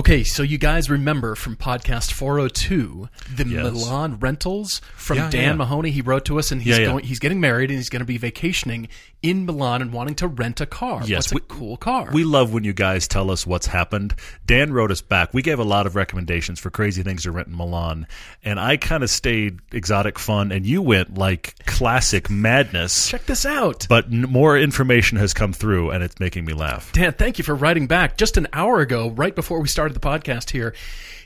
Okay, so you guys remember from podcast 402 the Yes. Milan rentals from Yeah, Dan yeah. Mahoney. He wrote to us and he's Yeah, going he's getting married and he's going to be vacationing in Milan and wanting to rent a car. Yes, What's we- a cool car? We love when you guys tell us what's happened. Dan wrote us back. We gave a lot of recommendations for crazy things to rent in Milan, and I kind of stayed exotic fun, and you went like classic madness. Check this out. But n- more information has come through, and it's making me laugh. Dan, thank you for writing back. Just an hour ago, right before we started the podcast here,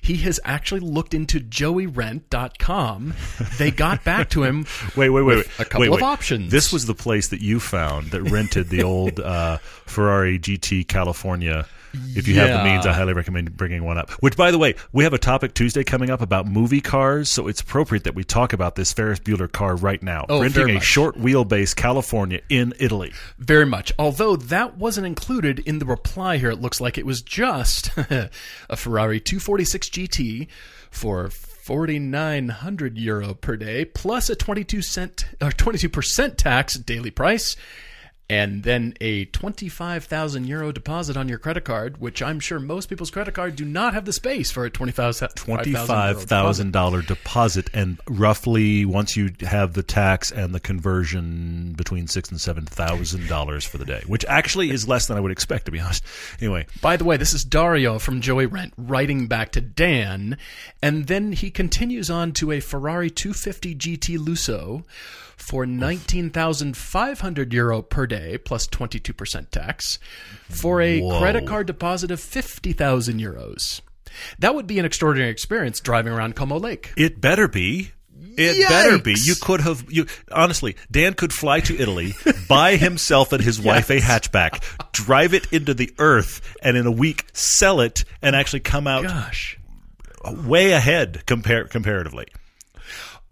he has actually looked into joeyrent.com. They got back to him. Wait, wait, wait, wait. a couple wait, of options. This was the place that you found that rented the old uh, Ferrari GT California. If you have the means, I highly recommend bringing one up. Which, by the way, we have a topic Tuesday coming up about movie cars, so it's appropriate that we talk about this Ferris Bueller car right now. Oh, renting a much. short wheelbase California in Italy. Very much. Although that wasn't included in the reply here, it looks like it was just a Ferrari 246 GT for 4900 euro per day plus a 22 cent or 22% tax daily price and then a 25,000 euro deposit on your credit card, which I'm sure most people's credit card do not have the space for a 25,000 Twenty-five thousand dollar deposit, and roughly once you have the tax and the conversion, between six and seven thousand dollars for the day, which actually is less than I would expect, to be honest. Anyway, By the way, this is Dario from Joey Rent writing back to Dan, and then he continues on to a Ferrari 250 GT Lusso for 19,500 euro per day plus 22% tax for a Whoa. credit card deposit of 50,000 euros. That would be an extraordinary experience driving around Como Lake. It better be. It better be. You could have. You honestly, Dan could fly to Italy, buy himself and his wife a hatchback, drive it into the earth, and in a week sell it, and actually come out Gosh. way ahead compar- comparatively.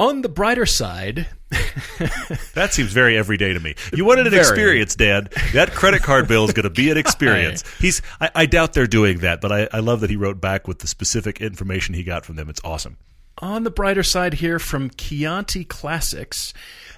On the brighter side, That seems very everyday to me. You wanted an Very. experience, Dan. That credit card bill is going to be an experience. He's. I, I doubt they're doing that, but I, I love that he wrote back with the specific information he got from them. It's awesome. On the brighter side here from Chianti Classics,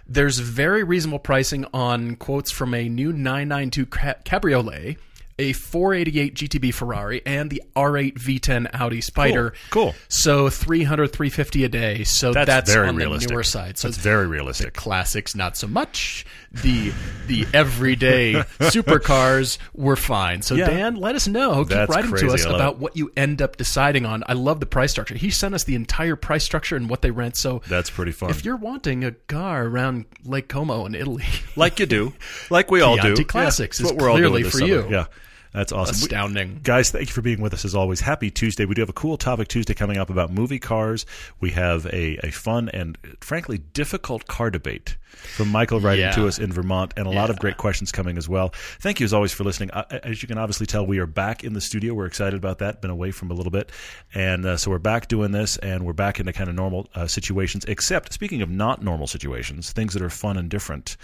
there's very reasonable pricing on quotes from a new 992 Cabriolet, a 488 GTB Ferrari, and the R8 V10 Audi Spider. Cool, cool. So 300, 350 a day. So That's, that's, very on realistic. the newer side. So That's very realistic. classics not so much. The the everyday supercars were fine. So Yeah. Dan, let us know. Keep That's writing crazy. to us about it. what you end up deciding on. I love the price structure. He sent us the entire price structure and what they rent. So That's pretty fun. if you're wanting a car around Lake Como in Italy, like you do, like we all do. Chianti Classics Yeah, is what we're all doing clearly for summer. you. Yeah, that's awesome. We- astounding. Guys, thank you for being with us as always. Happy Tuesday. We do have a cool topic Tuesday coming up about movie cars. We have a, a fun and frankly difficult car debate from Michael writing Yeah. to us in Vermont and a lot of great questions coming as well. Thank you as always for listening. Uh, As you can obviously tell, we are back in the studio. We're excited about that. Been away from a little bit. And uh, so we're back doing this and we're back into kind of normal uh, situations, except speaking of not normal situations, things that are fun and different.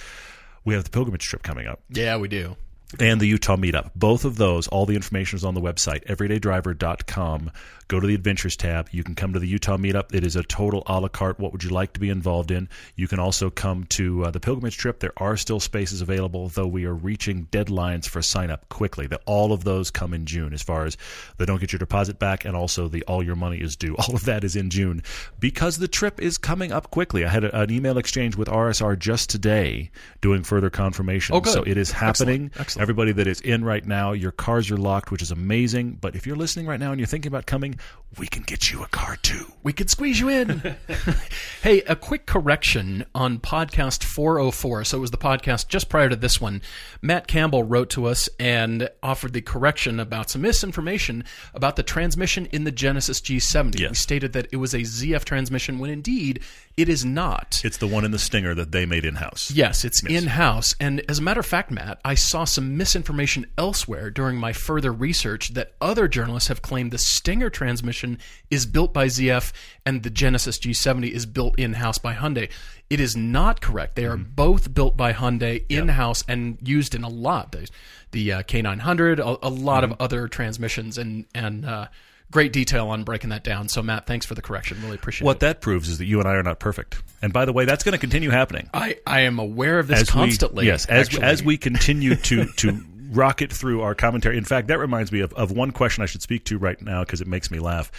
We have the pilgrimage trip coming up Yeah, we do. And the Utah Meetup. Both of those, all the information is on the website, everydaydriver.com. Go to the Adventures tab. You can come to the Utah Meetup. It is a total a la carte. What would you like to be involved in? You can also come to uh, the pilgrimage trip. There are still spaces available, though we are reaching deadlines for sign up quickly. That all of those come in June, as far as they don't get your deposit back, and also the all your money is due. All of that is in June because the trip is coming up quickly. I had a, an email exchange with RSR just today, doing further confirmation. Oh, good. So it is happening. Excellent. Excellent. Everybody that is in right now, your cars are locked, which is amazing. But if you're listening right now and you're thinking about coming, we can get you a car too. We can squeeze you in. hey, a quick correction on podcast 404. So it was the podcast just prior to this one. Matt Campbell wrote to us and offered the correction about some misinformation about the transmission in the Genesis G70. Yes. He stated that it was a ZF transmission when indeed it is not. It's the one in the Stinger that they made in house. Yes, it's in house. And as a matter of fact, Matt, I saw some misinformation elsewhere during my further research that other journalists have claimed the Stinger transmission is built by ZF and the Genesis G70 is built in house by Hyundai. It is not correct. They are both built by Hyundai in house and used in a lot. The, the uh, K900, a, a lot of other transmissions and and uh, great detail on breaking that down. So Matt, thanks for the correction. Really appreciate What it. What that proves is that you and I are not perfect. And by the way, that's going to continue happening. I, I am aware of this As we- constantly. yes, as actually. as we continue to to rocket through our commentary. In fact, that reminds me of, of one question I should speak to right now because it makes me laugh.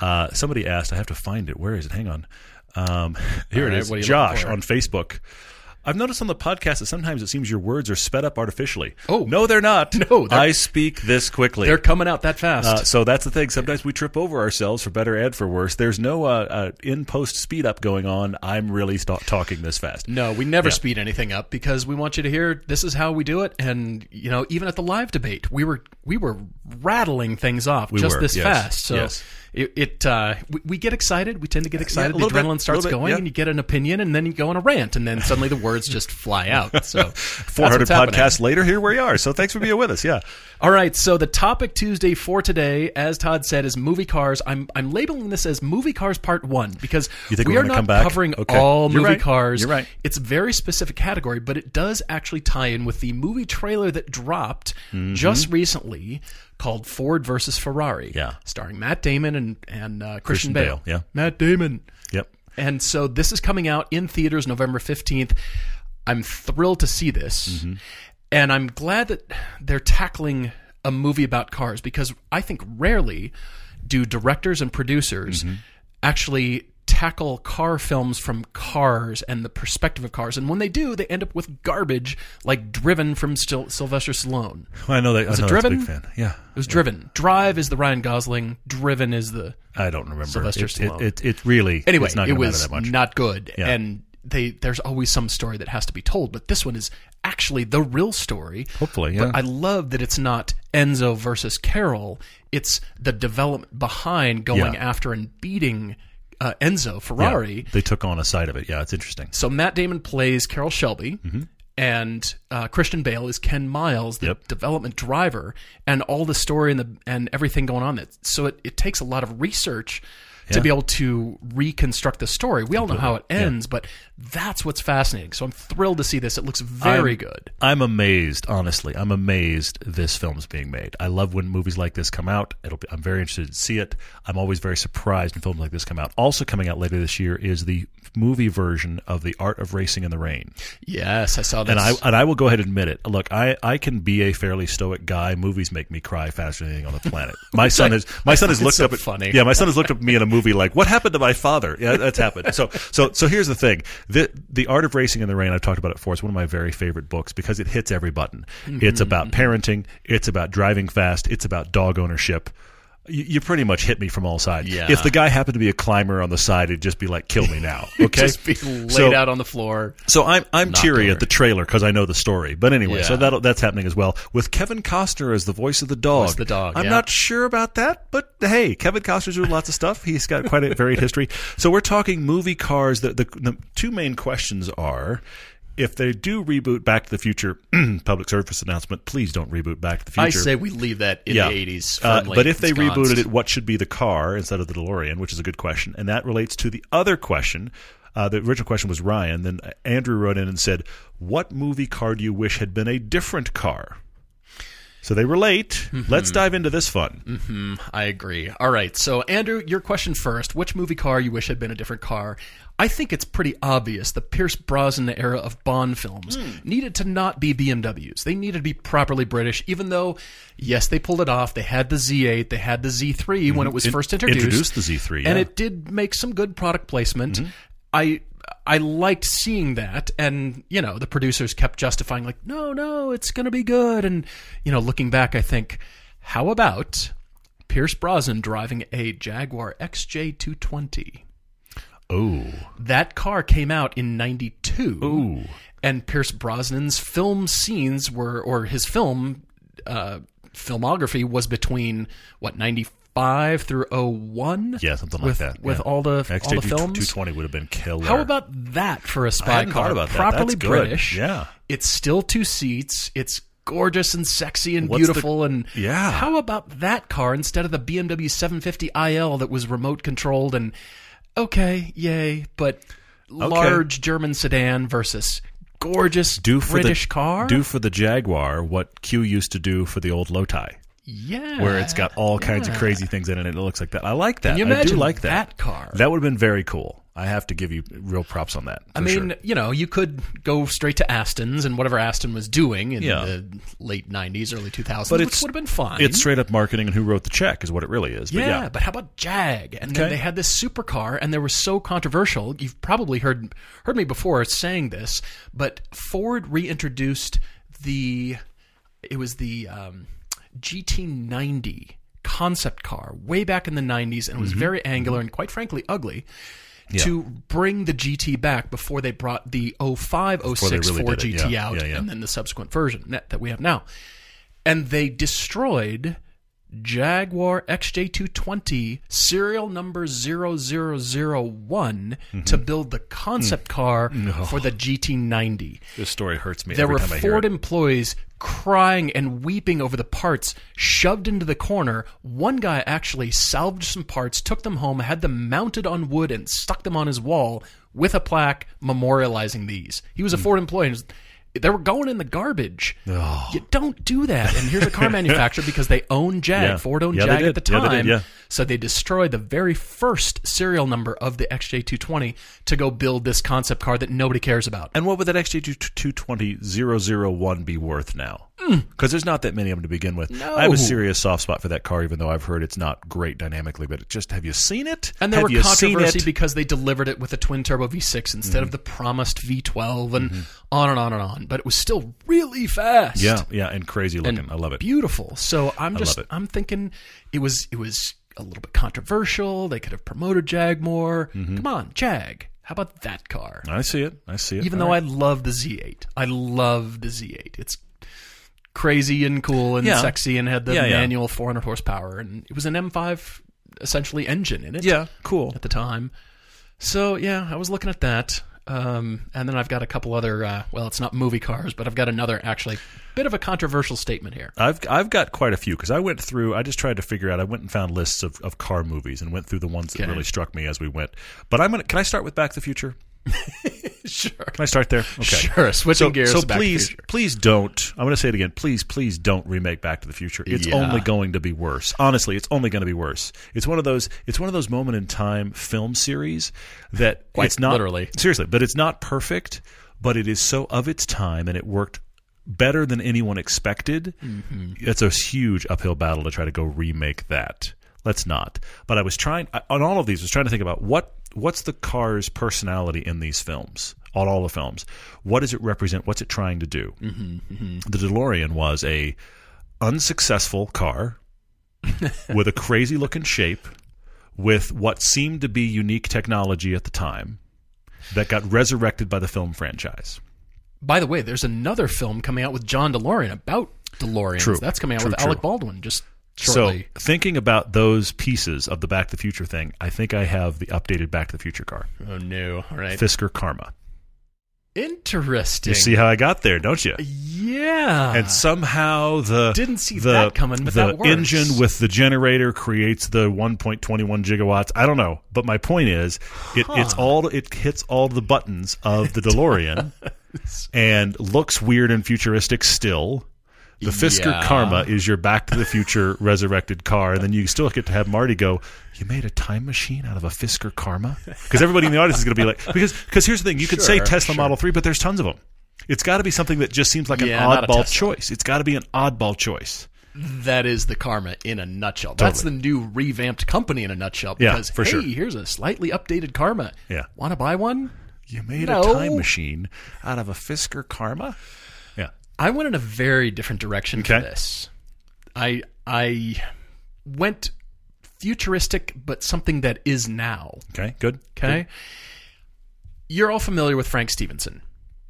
Uh, somebody asked, I have to find it. Where is it? Hang on. Um, here All it right, is. what are you Josh on Facebook. I've noticed on the podcast that sometimes it seems your words are sped up artificially. Oh. no, they're not. No, they're- I speak this quickly. they're coming out that fast. Uh, so that's the thing. Sometimes we trip over ourselves for better and for worse. There's no uh, uh, in post speed up going on. I'm really st- talking this fast. No, we never speed anything up because we want you to hear this is how we do it. And you know, even at the live debate, we were we were rattling things off just were, this yes, fast. So yes. it, it uh, we, we get excited. We tend to get excited. a the little bit, adrenaline starts bit, going, yeah. and you get an opinion, and then you go on a rant, and then suddenly the words just fly out. So that's 400 what's podcasts later, here we are. So thanks for being with us. Yeah. All right, so the topic Tuesday for today, as Todd said, is movie cars. I'm I'm labeling this as movie cars part one because You think we we're gonna not come back? covering Okay. all You're movie right. cars. You're right. It's a very specific category, but it does actually tie in with the movie trailer that dropped Mm-hmm. just recently called Ford versus Ferrari. Yeah. starring Matt Damon and and uh, Christian, Christian Bale. Bale, yeah. Matt Damon. Yep. And so this is coming out in theaters November 15th. I'm thrilled to see this. Mm-hmm. And I'm glad that they're tackling a movie about cars because I think rarely do directors and producers Mm-hmm. actually tackle car films from cars and the perspective of cars. And when they do, they end up with garbage like Driven from Sil- Sylvester Stallone. Well, I know that. I know it that's a Driven? big fan. Yeah. It was Driven. Drive is the Ryan Gosling. Driven is the I don't remember. Sylvester it, it, Stallone. it, it really. anyway, it's not it was matter that much. not good, Yeah. and they there's always some story that has to be told, but this one is actually the real story. Hopefully, yeah. But I love that it's not Enzo versus Carroll; it's the development behind going Yeah. after and beating uh, Enzo Yeah, Ferrari. they took on a side of it. Yeah, it's interesting. So Matt Damon plays Carroll Shelby. And uh, Christian Bale is Ken Miles, the Yep. development driver, and all the story and the and everything going on. That so it, it takes a lot of research to be able to reconstruct the story. We all know how it ends, but that's what's fascinating. So I'm thrilled to see this. It looks very I'm- good. I'm amazed, honestly. I'm amazed this film's being made. I love when movies like this come out. It'll be, I'm very interested to see it. I'm always very surprised when films like this come out. Also coming out later this year is the movie version of The Art of Racing in the Rain. Yes, I saw this. And I and I will go ahead and admit it. Look, I, I can be a fairly stoic guy. Movies make me cry faster than anything on the planet. My son has my son has looked so up at funny. yeah. My son has looked up at me in a movie like what happened to my father. Yeah, that's happened. So so so here's the thing. The the Art of Racing in the Rain. I've talked about it before. It's one of my very favorite books because it hits every button. Mm-hmm, It's about parenting. It's about driving fast. It's about dog ownership. You, you pretty much hit me from all sides. Yeah. If the guy happened to be a climber on the side, it'd just be like, "Kill me now." Okay. just be laid So- out on the floor. so I'm I'm teary over. at the trailer because I know the story. But anyway, so that that's happening as well with Kevin Costner as the voice of the dog. Voice the dog, I'm yeah. not sure about that, but hey, Kevin Costner's doing lots of stuff. He's got quite a varied history. So we're talking movie cars. The, the the two main questions are. If they do reboot Back to the Future, public service announcement, please don't reboot Back to the Future. I say we leave that in Yeah. the 80s. Uh, but if they ensconced. rebooted it, what should be the car instead of the DeLorean, which is a good question. And that relates to the other question. Uh, the original question was Ryan. Then Andrew wrote in and said, What movie car do you wish had been a different car? So they relate. Mm-hmm. Let's dive into this fun. I agree. All right. So, Andrew, your question first. Which movie car you wish had been a different car? I think it's pretty obvious the Pierce Brosnan era of Bond films Hmm. needed to not be BMWs. They needed to be properly British, even though, yes, they pulled it off. They had the Z8, they had the Z3 when it was In- first introduced. introduced the Z3, And yeah. Mm-hmm. it did make some good product placement. I. I liked seeing that, and you know the producers kept justifying, like, no, no, it's going to be good, and you know, looking back, I think, how about Pierce Brosnan driving a Jaguar XJ220. Oh. That car came out in 92. Ooh. And Pierce Brosnan's film scenes were, or his film uh, filmography was between, what, 95 through 01? Yeah, something with, like that. With yeah. all the, all the XJ2- films? 220 would have been killer. How about that for a spy car? about that. Properly That's good. Yeah. It's still two seats. It's gorgeous and sexy and What's the- beautiful. and Yeah. how about that car instead of the BMW 750 IL that was remote controlled and okay, yay, but large German sedan versus gorgeous do for British the, car? Do for the Jaguar what Q used to do for the old Lotai. Yeah. where it's got all kinds of crazy things in it, and it looks like that. I like that. Can you I do imagine like that. that car? That would have been very cool. I have to give you real props on that. I mean, sure. you know, you could go straight to Aston's and whatever Aston was doing in Yeah. the late 90s, early 2000s, But which would have been fine. it's straight up marketing and who wrote the check is what it really is. But yeah, yeah, but how about Jag? And then they had this supercar, and they were so controversial. You've probably heard heard me before saying this, but Ford reintroduced the it was the um, GT90 concept car way back in the 90s, and it was Mm-hmm. very angular and quite frankly ugly. To bring the GT back before they brought the 05 06 really Ford did it, GT yeah, out, yeah, yeah. and then the subsequent version that that we have now and they destroyed Jaguar XJ220 serial number 0001 Mm-hmm. to build the concept car Mm. for the GT90. this story hurts me There every were time I hear Ford employees crying and weeping over the parts shoved into the corner. One guy actually salvaged some parts, took them home, had them mounted on wood, and stuck them on his wall with a plaque memorializing these. He was a Ford employee. And they were going in the garbage. Oh. You don't do that. And here's a car manufacturer because they own Jag. Yeah. Ford owned Yeah, Jag at the Yeah, they time. yeah. So they destroyed the very first serial number of the XJ220 to go build this concept car that nobody cares about. And what would that XJ220 001 be worth now? Because there's not that many of them to begin with. No. I have a serious soft spot for that car, even though I've heard it's not great dynamically. But just have you seen it? And there have were controversy it? Mm-hmm. because they delivered it with a twin turbo V6 instead of the promised V12 and on and on and on. But it was still really fast. Yeah, yeah, and crazy looking. I love it. Beautiful. So I'm just. I'm thinking it was it was a little bit controversial. They could have promoted Jag more. Mm-hmm. Come on, Jag. How about that car? I see it. I see it. Even All though right. I love the Z8. I love the Z8. It's crazy and cool and Yeah. sexy and had the Yeah, yeah. manual 400 horsepower and it was an M5 essentially engine in it yeah, cool. at the time. So yeah, I was looking at that. Um, and then I've got a couple other. Uh, well, it's not movie cars, but I've got another actually bit of a controversial statement here. I've I've got quite a few because I went through. I just tried to figure out. I went and found lists of, of car movies and went through the ones that Okay. really struck me as we went. But I'm gonna. Can I start with Back to the Future? sure, Can I start there? Okay. sure. Switching So, gears. so to Back to the please, please don't. I'm going to say it again. Please, please don't remake Back to the Future. It's Yeah. only going to be worse. Honestly, it's only going to be worse. It's one of those. It's one of those moment in time film series that Quite it's not literally. seriously, but it's not perfect. But it is so of its time, and it worked better than anyone expected. Mm-hmm. It's a huge uphill battle to try to go remake that. Let's not. But I was trying on all of these. I was trying to think about what what's the car's personality in these films, on all the films. What does it represent? What's it trying to do? Mm-hmm, The DeLorean was a unsuccessful car with a crazy looking shape, with what seemed to be unique technology at the time, that got resurrected by the film franchise. By the way, there's another film coming out with John DeLorean about DeLoreans. True. That's coming out True, with true. Alec Baldwin just shortly. So, thinking about those pieces of the Back to the Future thing, I think I have the updated Back to the Future car, oh no! All right, Fisker Karma. interesting. You see how I got there, don't you? yeah, And somehow the Didn't see the, that coming, but the engine with the generator creates the 1.21 gigawatts. I don't know, but my point is, it, it's all it hits all the buttons of the DeLorean, and looks weird and futuristic still. The Fisker Yeah. Karma is your Back to the Future resurrected car, and then you still get to have Marty go. You made a time machine out of a Fisker Karma because everybody in the audience is going to be like, because because here's the thing, you could say Tesla sure. Model Three, but there's tons of them. It's got to be something that just seems like an Yeah, oddball choice. It's got to be an oddball choice. That is the karma in a nutshell. That's the new revamped company in a nutshell. Yeah, Because for hey, sure. here's a slightly updated karma. Yeah. Want to buy one? You made No. a time machine out of a Fisker Karma. I went in a very different direction Okay. for this. I I went futuristic, but something that is now. Okay. Good. Okay. You're all familiar with Frank Stephenson,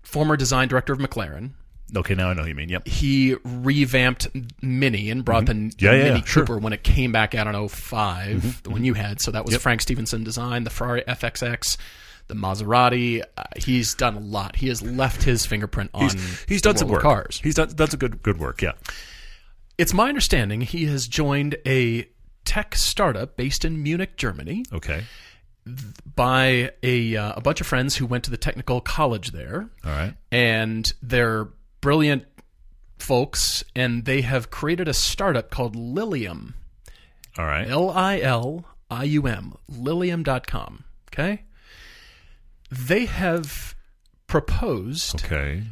former design director of McLaren. Okay. Now I know you mean. Yep. He revamped Mini and brought the, Mm-hmm. Yeah, the yeah, Mini yeah, sure. Mm-hmm. Cooper when it came back out in 5 the one you had. So that was Frank Stephenson design, the Ferrari FXX, the Maserati. Uh, he's done a lot. He has left his fingerprint on He's the done some work. cars. He's done that's a good good work. Yeah. It's my understanding he has joined a tech startup based in Munich, Germany, Okay. by a uh, a bunch of friends who went to the technical college there, All right. and they're brilliant folks, and they have created a startup called Lilium. All right. L I L I U M. Lilium.com. Okay? They have proposed Okay.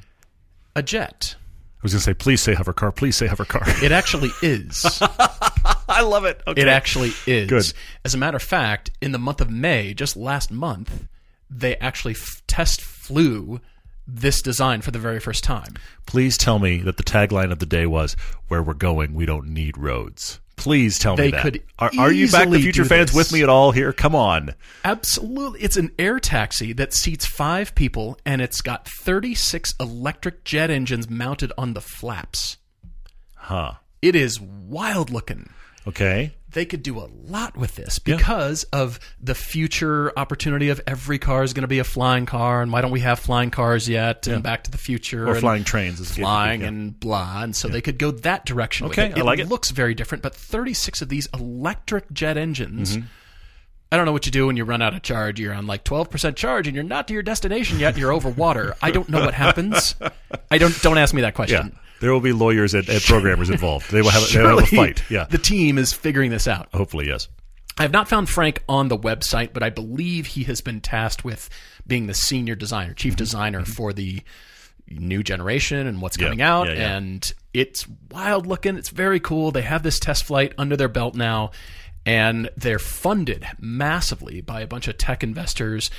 a jet. I was going to say, please say hover car. Please say hover car. It actually is. I love it. Okay. It actually is. Good. As a matter of fact, in the month of May, just last month, they actually f- test flew this design for the very first time. Please tell me that the tagline of the day was "Where we're going, we don't need roads." Please tell They me that. could are, are you Back to the Future fans with me at all here? Come on. Absolutely. It's an air taxi that seats five people, and it's got 36 electric jet engines mounted on the flaps. Huh. It is wild looking. Okay. They could do a lot with this because of the future opportunity of every car is going to be a flying car, and why don't we have flying cars yet? And Back to the Future, Or and flying trains. Is flying yeah. and blah, and so they could go that direction. Okay, with it. I like it. looks very different, but 36 of these electric jet engines. Mm-hmm. I don't know what you do when you run out of charge. You're on like 12% charge and you're not to your destination yet. You're over water. I don't know what happens. I don't. Don't ask me that Yeah. There will be lawyers and, and programmers involved. They will have, they will have a fight. Yeah. The team is figuring this out. Hopefully, yes. I have not found Frank on the website, but I believe he has been tasked with being the senior designer, Mm-hmm. chief designer for the new generation and what's Yeah, coming out. yeah, yeah. And it's wild looking. It's very cool. They have this test flight under their belt now, and they're funded massively by a bunch of tech investors.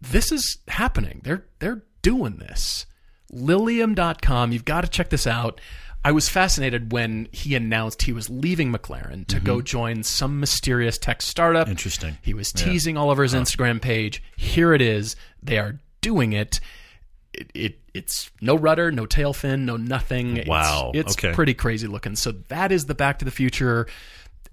This is happening. They're they're doing this. Lilium.com. You've got to check this out. I was fascinated when he announced he was leaving McLaren to go join some mysterious tech startup. Mm-hmm. Interesting. He was teasing all over his Instagram page. Here it is. They are doing it. It, it it's no rudder, no tail fin, no nothing. Wow. it's, Okay. pretty crazy looking. So that is the Back to the Future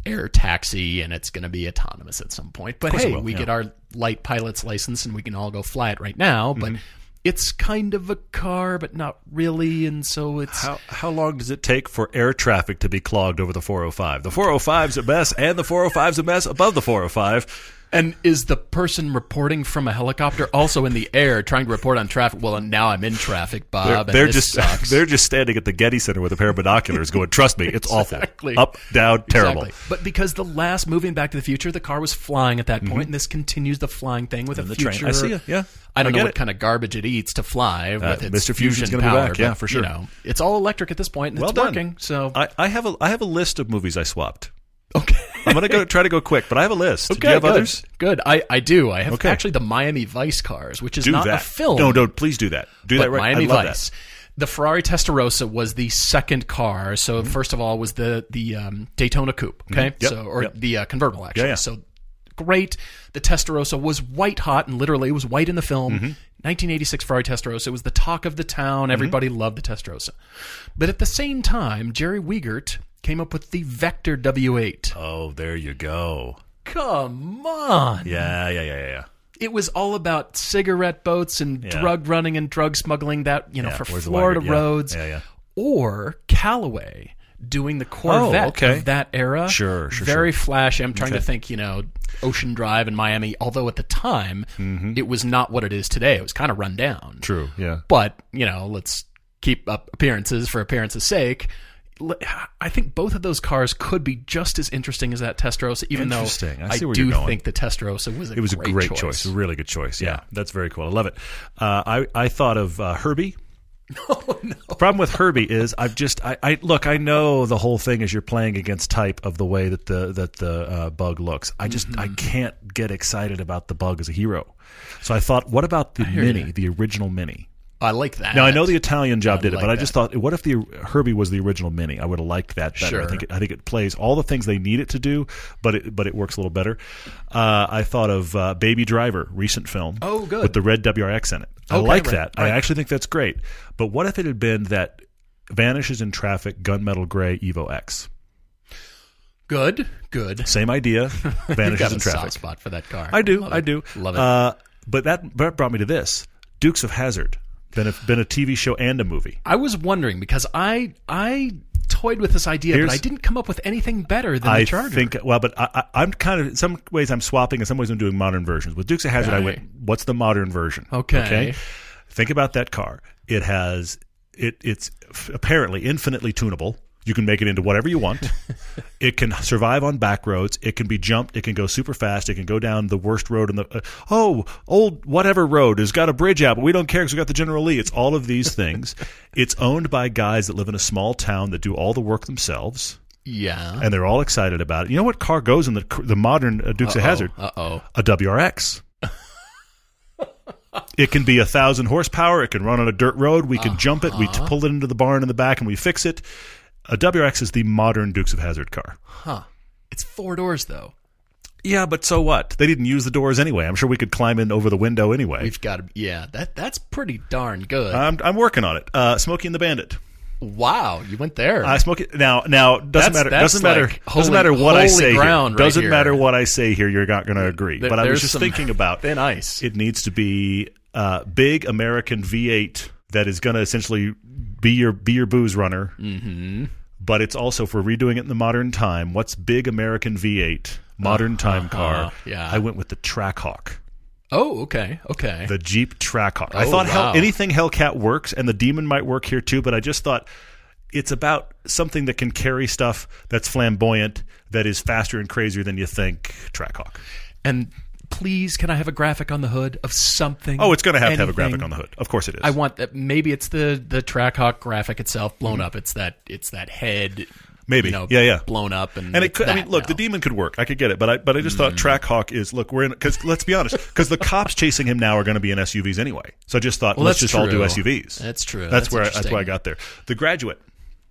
air taxi, and it's going to be autonomous at some point. But hey, we yeah. get our light pilot's license, and we can all go fly it right now. But Mm-hmm. It's kind of a car, but not really, and so it's How how long does it take for air traffic to be clogged over the 405? The 405's a mess, and the 405's a mess above the 405. And is the person reporting from a helicopter also in the air trying to report on traffic? Well, now I'm in traffic, They're, Bob. they're this just sucks. they're just standing at the Getty Center with a pair of binoculars, going, "Trust me, it's Exactly. awful, up, down, terrible." Exactly. But because the last movie in Back to the Future, the car was flying at that point, and this continues the flying thing with a Mm-hmm. the train. future. I see it, yeah. I don't I know what it. kind of garbage it eats to fly with its Mr. Fusion's fusion power. back, yeah, but, for sure. You know, it's all electric at this point, and Well it's done. working. So I, I have a I have a list of movies I swapped. I'm gonna go try to go quick, but I have a list. Okay, Do you have good. others? Good. I, I do. I have Okay. actually the Miami Vice cars, which is Do not that. a film. No, no, please do that. Do that right. Miami I love Vice. That. The Ferrari Testarossa was the second car. So first of all was the the um, Daytona Coupe. Okay, Mm-hmm. Yep, so or yep. the uh, convertible actually. Yeah, yeah. So great. The Testarossa was white hot and literally it was white in the film. Mm-hmm. 1986 Ferrari Testarossa it was the talk of the town. Everybody loved the Testarossa. But at the same time, Jerry Wiegert came up with the Vector W8. Oh, there you go. Come on. Yeah, yeah, yeah, yeah. It was all about cigarette boats and Yeah. drug running and drug smuggling that, you know, Yeah, for Florida Yeah. roads. Yeah, yeah. Or Callaway doing the Corvette Oh, okay. of that era. Sure, sure, Very sure. flashy. I'm trying to think, you know, Ocean Drive in Miami, although at the time Mm-hmm. it was not what it is today. It was kind of run down. True. Yeah. But, you know, let's keep up appearances for appearances' sake. I think both of those cars could be just as interesting as that Testarossa, even though Interesting. I I, see where do you're going. think the Testarossa was a great choice. It was great a great choice. choice. a really good choice. Yeah, that's very cool. I love it. Uh, I I thought of uh, Herbie. Oh, no. The problem with Herbie is I've just I, I look I know the whole thing is you're playing against type of the way that the that the uh, bug looks. I just I Mm-hmm. can't get excited about the bug as a hero. So I thought, what about the mini, ya. the original mini? I like that. Now I know the Italian job I did it, like but I that. just thought, what if the Herbie was the original Mini? I would have liked that better. I think it, I think it plays all the things they need it to do, but it but it works a little better. Uh, I thought of uh, Baby Driver, recent film, Oh, good. with the red WRX in it. I Okay, like right, that. I actually think that's great. But what if it had been that vanishes in traffic gunmetal gray Evo X? Good, good. Same idea, vanishes in a traffic. soft spot for that car. I do, Love I do. Love it. Uh, but that that brought me to this: Dukes of Hazzard. Been a, been a TV show and a movie. I was wondering because I I toyed with this idea, Here's- but I didn't come up with anything better than I the Charger. I think well, but I, I, I'm kind of in some ways I'm swapping, in some ways I'm doing modern versions. With Dukes of Hazzard, I Okay. went, what's the modern version? Okay. Think about that car. It has it it's apparently infinitely tunable. You can make it into whatever you want. it can survive on back roads. It can be jumped. It can go super fast. It can go down the worst road in the uh, oh old whatever road has got a bridge out, but we don't care because we got the General Lee. It's all of these things. it's owned by guys that live in a small town that do all the work themselves, Yeah. and they're all excited about it. You know what car goes in the the modern uh, Dukes of Hazzard? Uh oh. a WRX. it can be a thousand horsepower. It can run on a dirt road. We can jump it. We Uh-huh. t- pull it into the barn in the back and we fix it. A WRX is the modern Dukes of Hazzard car. Huh. It's four doors though. Yeah, but so what? They didn't use the doors anyway. I'm sure we could climb in over the window anyway. We've got to. Yeah. That that's pretty darn good. I'm, I'm working on it. Uh, Smokey and the Bandit. wow. You went there. I smoke it now. Now doesn't That's- matter. that's doesn't matter. like doesn't matter what I say. here. right Doesn't here. matter what I say here. You're not going to agree. There- but I was just thinking about thin ice. it needs to be uh, big American V8 that is going to essentially be your be your booze runner. Mm-hmm. But it's also for redoing it in the modern time. What's big American V8 modern time car? Uh-huh. yeah. I went with the Trackhawk, oh, okay. Okay. the Jeep Trackhawk. I Oh, thought Hell, anything Hellcat works, and the Demon might work here too. But I just thought it's about something that can carry stuff that's flamboyant, that is faster and crazier than you think. Trackhawk. and please, can I have a graphic on the hood of something? Oh, it's going to have to have a graphic on the hood. Of course it is. I want that. Maybe it's the the Trackhawk graphic itself blown up. It's that it's that head. Mm-hmm. Maybe. you know, Yeah, yeah. blown up and And it could. I mean, look, the demon could work. I could get it, but I but I just thought Mm. Trackhawk is look. We're in because let's be honest, because the cops chasing him now are going to be in SUVs anyway. So I just thought Well, let's just all do. SUVs. That's true. That's, That's where I, that's why I got there. The Graduate.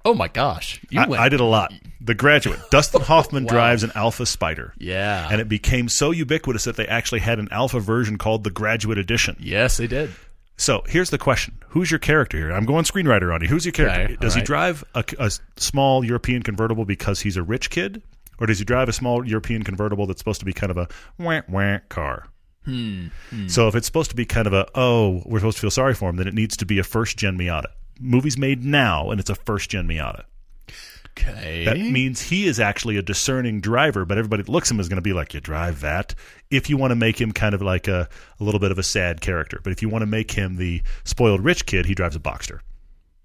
Oh my gosh, you I, went. I did a lot. The Graduate. Dustin Hoffman Wow. drives an Alfa Spider. Yeah. And it became so ubiquitous that they actually had an Alfa version called the Graduate Edition. yes, they did. So here's the question: Who's your character here? I'm going screenwriter on you. Who's your character? Okay, does all he drive a, a small European convertible because he's a rich kid, or does he drive a small European convertible that's supposed to be kind of a wah wah car? Hmm, So if it's supposed to be kind of a oh we're supposed to feel sorry for him, then it needs to be a first gen Miata. Movie's made now, and it's a first gen Miata. Okay. That means he is actually a discerning driver, but everybody that looks at him is going to be like, "You drive that." If you want to make him kind of like a, a little bit of a sad character, but if you want to make him the spoiled rich kid, he drives a Boxster.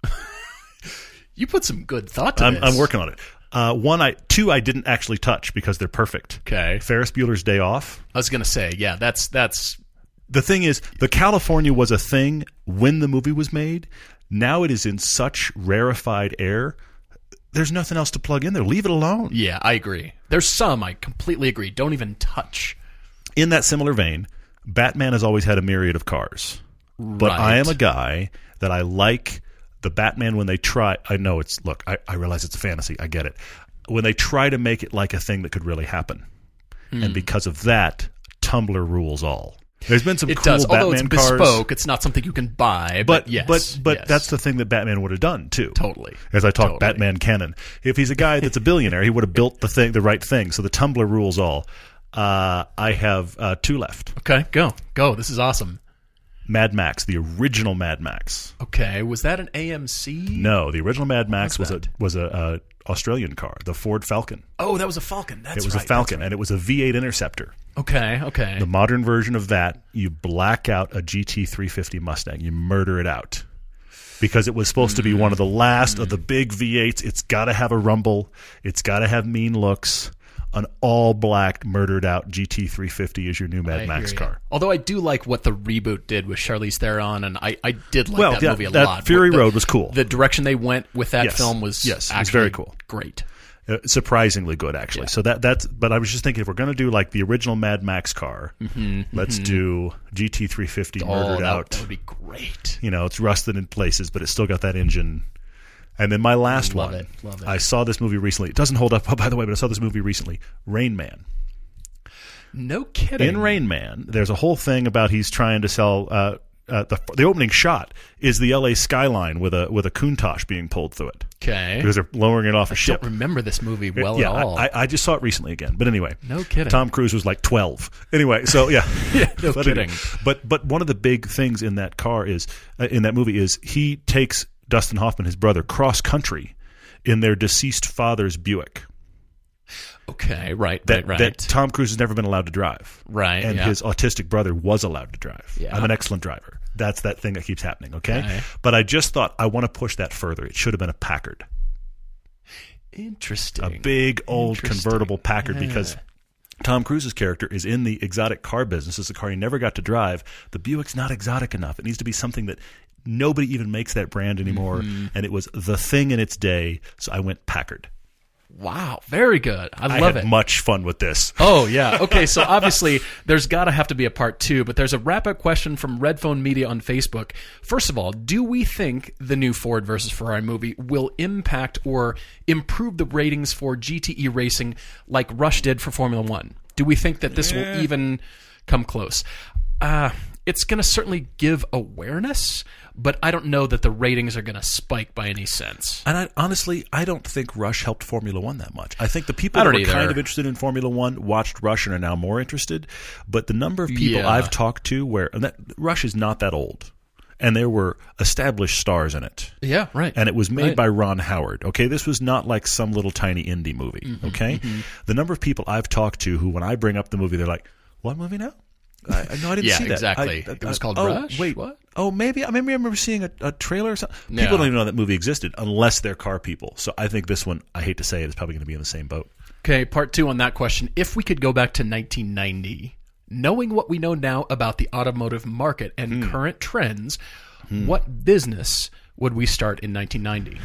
you put some good thought to I'm, this. I'm working on it. Uh, one, I two, I didn't actually touch because they're perfect. Okay. Ferris Bueller's Day Off. I was gonna say, yeah, that's that's The thing is, the California was a thing when the movie was made. Now it is in such rarefied air. There's nothing else to plug in there. Leave it alone. yeah, I agree. There's some I completely agree. Don't even touch. in that similar vein, Batman has always had a myriad of cars. But I am a guy that I like the Batman when they try. I know it's, look, I, I realize it's a fantasy. I get it. When they try to make it like a thing that could really happen. Hmm. And because of that, Tumbler rules all. There's been some It cool does, although it's cars. bespoke. It's not something you can buy. But, But, yes, but, but yes. that's the thing that Batman would have done too. totally. As I talk Totally. Batman canon. If he's a guy that's a billionaire, he would have built the thing, the right thing. So the Tumbler rules all. Uh, I have uh, two left. Okay, go go. This is awesome. Mad Max, the original Mad Max. Okay, was that an AMC? No, the original Mad Max was, a was a uh, Australian car, the Ford Falcon. Oh, that was a Falcon. That's It was right, a Falcon, and it was a V8 Interceptor. Okay, okay. The modern version of that, you black out a GT350 Mustang, you murder it out. Because it was supposed to be one of the last of the big V8s. It's got to have a rumble. It's got to have mean looks. An all black, murdered out GT350 is your new Mad I Max car. Although I do like what the reboot did with Charlize Theron, and I, I did like Well, that yeah, movie a that lot. Fury The- Road was cool. The direction they went with that Yes. film was Yes, it was very cool. Great. Uh, surprisingly good actually so that that's but i was just thinking if we're going to do like the original mad max car let's do gt350 Oh, murdered that, out that would be great. you know it's rusted in places but it's still got that engine and then my last Love one it, love it. i saw this movie recently it doesn't hold up oh, by the way but i saw this movie recently rain man No kidding. in rain man there's a whole thing about he's trying to sell uh, uh, the the opening shot is the LA skyline with a with a Countach being pulled through it okay. because they're lowering it off a I ship. don't remember this movie well yeah, at all. I, I just saw it recently again. But anyway, No kidding. Tom Cruise was like twelve. Anyway, so yeah, Yeah, no but kidding. But but one of the big things in that car is uh, in that movie is he takes Dustin Hoffman, his brother, cross country in their deceased father's Buick okay, right, that right, right. that Tom Cruise has never been allowed to drive. Right, and yeah. his autistic brother was allowed to drive. Yeah. I'm an excellent driver. That's that thing that keeps happening. Okay, but I just thought I want to push that further. It should have been a Packard, Interesting. a big old convertible Packard, Yeah. because. Tom Cruise's character is in the exotic car business. It's a car he never got to drive. The Buick's not exotic enough. It needs to be something that nobody even makes that brand anymore. Mm-hmm. And it was the thing in its day. So I went Packard. Wow, very good. I I love had it. much fun with this. Oh yeah. Okay. So obviously there's got to have to be a part two, but there's a wrap up question from Red Phone Media on Facebook. First of all, do we think the new Ford versus Ferrari movie will impact or improve the ratings for GTE racing like Rush did for Formula One? Do we think that this will even come close? Uh, it's going to certainly give awareness, but I don't know that the ratings are going to spike by any sense. And I, honestly, I don't think Rush helped Formula One that much. I think the people that were kind of interested in Formula One watched Rush and are now more interested. But the number of people Yeah. I've talked to where and that Rush is not that old, and there were established stars in it. Yeah, right. and it was made Right. by Ron Howard. Okay, this was not like some little tiny indie movie. Mm-hmm, okay, the number of people I've talked to who, when I bring up the movie, they're like, "What movie now?" I, I- no, I didn't Yeah, see that. exactly. I- It was called oh, Rush? Wait, What? Oh, maybe I maybe I remember seeing a, a trailer or something. Yeah. People don't even know that movie existed unless they're car people. So I think this one, I hate to say it, is probably going to be in the same boat. Okay, part two on that question. If we could go back to 1990, knowing what we know now about the automotive market and Hmm. current trends, what business would we start in 1990?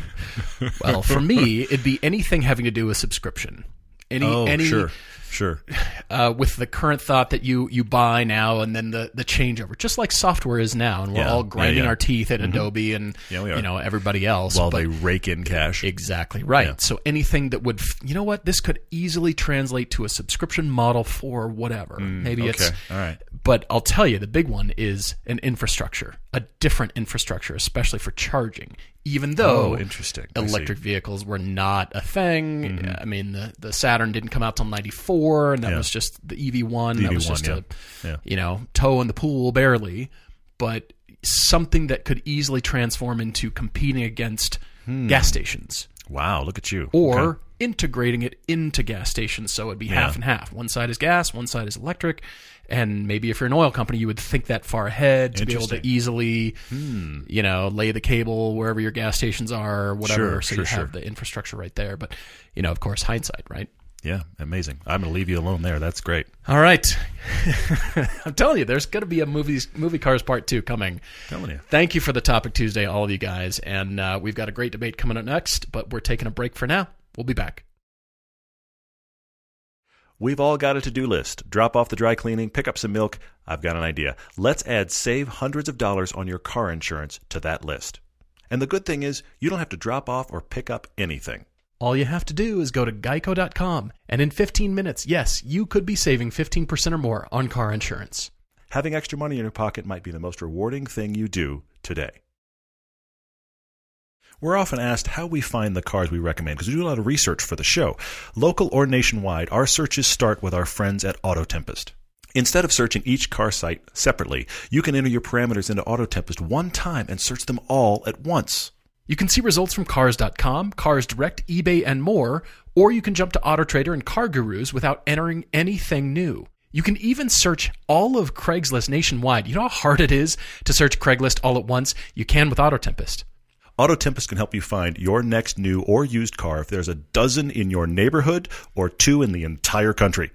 well, for me, it'd be anything having to do with subscription. Any, Oh, any, sure, sure. uh, with the current thought that you you buy now and then the the changeover, just like software is now, and we're Yeah, all grinding yeah. our teeth at Adobe and Yeah, you know everybody else. While but- they rake in cash. Exactly right. So anything that would, you know what, this could easily translate to a subscription model for whatever. Maybe it's, Mm, okay. All right. But I'll tell you, the big one is an infrastructure, a different infrastructure, especially for charging. Even though Oh, interesting. Mm-hmm. electric vehicles were not a thing. I mean, the the Saturn didn't come out till '94, and that Yeah. was just the EV1. that was EV1, just yeah. a, Yeah. you know, toe in the pool barely, but something that could easily transform into competing against Hmm. gas stations Wow, look at you. or Okay. Integrating it into gas stations so it'd be half and half. One side is gas, one side is electric. And maybe if you're an oil company, you would think that far ahead to be able to Interesting. Hmm. easily, you know, lay the cable wherever your gas stations are, or whatever. Sure, so sure, you have sure. the infrastructure right there. But, you know, of course, hindsight, right? yeah, amazing. I'm going to leave you alone there. That's great. All right. I'm telling you, there's going to be a movies, movie cars part two coming. Telling you. Thank you for the topic Tuesday, all of you guys. And uh, we've got a great debate coming up next, but we're taking a break for now. We'll be back. We've all got a to do list. Drop off the dry cleaning, pick up some milk. I've got an idea. Let's add save hundreds of dollars on your car insurance to that list. And the good thing is, you don't have to drop off or pick up anything. All you have to do is go to geico.com, and in 15 minutes, yes, you could be saving 15% or more on car insurance. Having extra money in your pocket might be the most rewarding thing you do today. We're often asked how we find the cars we recommend because we do a lot of research for the show. Local or nationwide, our searches start with our friends at Auto Tempest. Instead of searching each car site separately, you can enter your parameters into Auto Tempest one time and search them all at once. You can see results from Cars.com, Cars Direct, eBay, and more, or you can jump to AutoTrader and Car Gurus without entering anything new. You can even search all of Craigslist nationwide. You know how hard it is to search Craigslist all at once? You can with Auto Tempest. Auto Tempest can help you find your next new or used car if there's a dozen in your neighborhood or two in the entire country.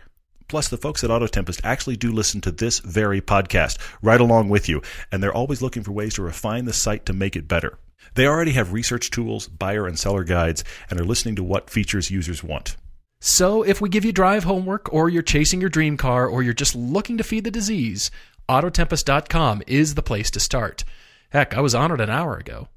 Plus, the folks at Auto Tempest actually do listen to this very podcast right along with you, and they're always looking for ways to refine the site to make it better. They already have research tools, buyer and seller guides, and are listening to what features users want. So, if we give you drive homework, or you're chasing your dream car, or you're just looking to feed the disease, Autotempest.com is the place to start. Heck, I was on it an hour ago.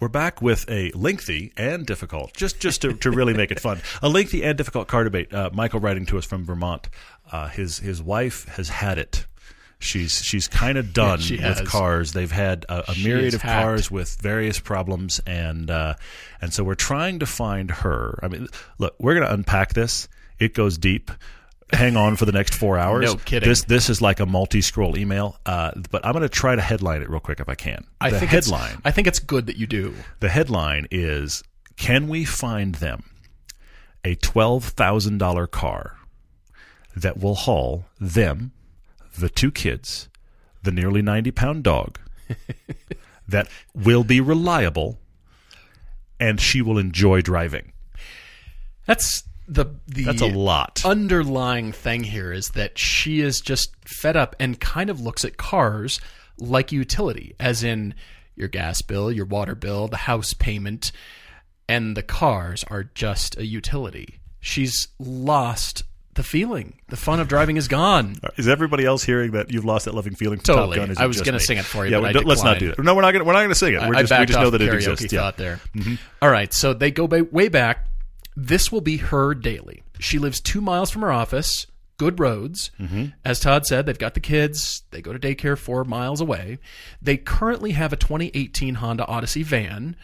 We're back with a lengthy and difficult, just just to, to really make it fun, a lengthy and difficult car debate. Uh, Michael writing to us from Vermont. Uh, his his wife has had it. She's she's kind of done she with has. cars. They've had a, a myriad of hacked. cars with various problems, and uh, and so we're trying to find her. I mean, look, we're going to unpack this. It goes deep. Hang on for the next four hours. No kidding. This this is like a multi-scroll email, uh, but I'm going to try to headline it real quick if I can. I the think headline. I think it's good that you do. The headline is Can we find them a $12,000 car that will haul them, the two kids, the nearly 90 pound dog that will be reliable and she will enjoy driving. That's the the That's a lot. underlying thing here is that she is just fed up and kind of looks at cars like utility, as in your gas bill, your water bill, the house payment, and the cars are just a utility. She's lost the feeling. The fun of driving is gone. Uh, is everybody else hearing that you've lost that loving feeling? Totally. Top Gun? Is I was gonna me? sing it for you, Yeah, but I let's not do that. No, we're not going. to We're not going to sing it. We're I just we just know that it exists. Yeah. there. Mm-hmm. All right, so they go way back. This will be her daily. She lives two miles from her office. Good roads. Mm-hmm. As Todd said, they've got the kids. They go to daycare four miles away. They currently have a 2018 Honda Odyssey van,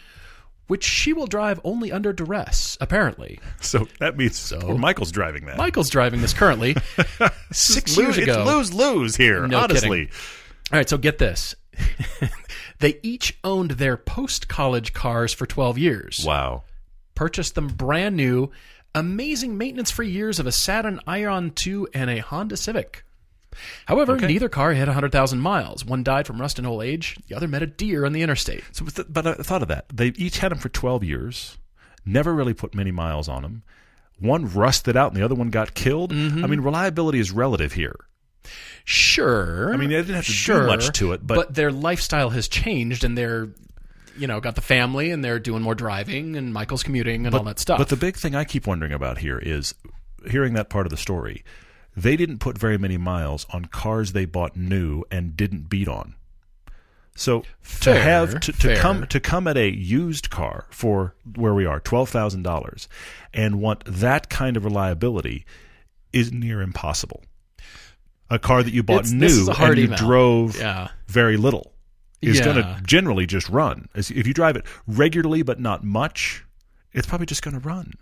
which she will drive only under duress, apparently. So that means poor Michael's driving that. Michael's driving this currently. Six years ago. it's lose lose here. No honestly, kidding. All right, so get this. they each owned their post college cars for 12 years. wow. Purchased them brand new, amazing maintenance free years of a Saturn Ion 2 and a Honda Civic. However, Okay. neither car hit 100,000 miles. One died from rust and old age, the other met a deer on the interstate. So, but th- but I thought of that. They each had them for 12 years, never really put many miles on them. One rusted out and the other one got killed. Mm-hmm. I mean, reliability is relative here. Sure. I mean, they didn't have to do much to it, but- their lifestyle has changed and they're, you know, got the family and they're doing more driving and Michael's commuting and all that stuff. But the big thing I keep wondering about here is hearing that part of the story. They didn't put very many miles on cars they bought new and didn't beat on. So Fair, to have to, to come to come at a used car for where we are twelve thousand dollars and want that kind of reliability is near impossible. A car that you bought It's- new this is a hard and you email. drove Yeah. very little is going to generally just run. If you drive it regularly but not much, it's probably just going to run.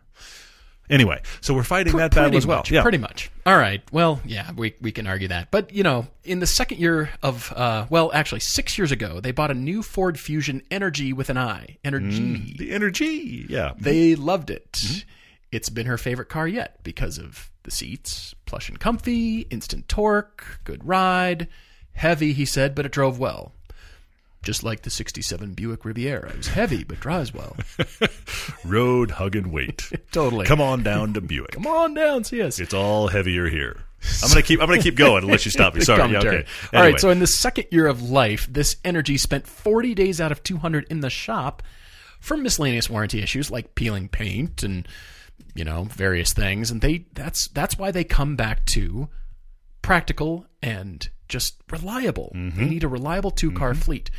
Anyway, so we're fighting that battle pretty as well. Much, yeah. Pretty much. All right. Well, yeah, we, we can argue that. But, you know, in the second year of, uh, well, actually, six years ago, they bought a new Ford Fusion Energi with an I. Energi. the Energi. Yeah. They loved it. Mm-hmm. It's been her favorite car yet because of the seats, plush and comfy, instant torque, good ride. Heavy, he said, but it drove well. Just like the 67 Buick Riviera. It was heavy, but drives well. Road, hug, and wait. totally. Come on down to Buick. Come on down, see us. It's all heavier here. I'm gonna keep. I'm gonna keep going unless you stop me. Sorry. Yeah, okay. All right. So in the second year of life, this Energi spent 40 days out of 200 in the shop for miscellaneous warranty issues like peeling paint and you know various things. And they that's that's why they come back to practical and just reliable. Mm-hmm. They need a reliable two car fleet.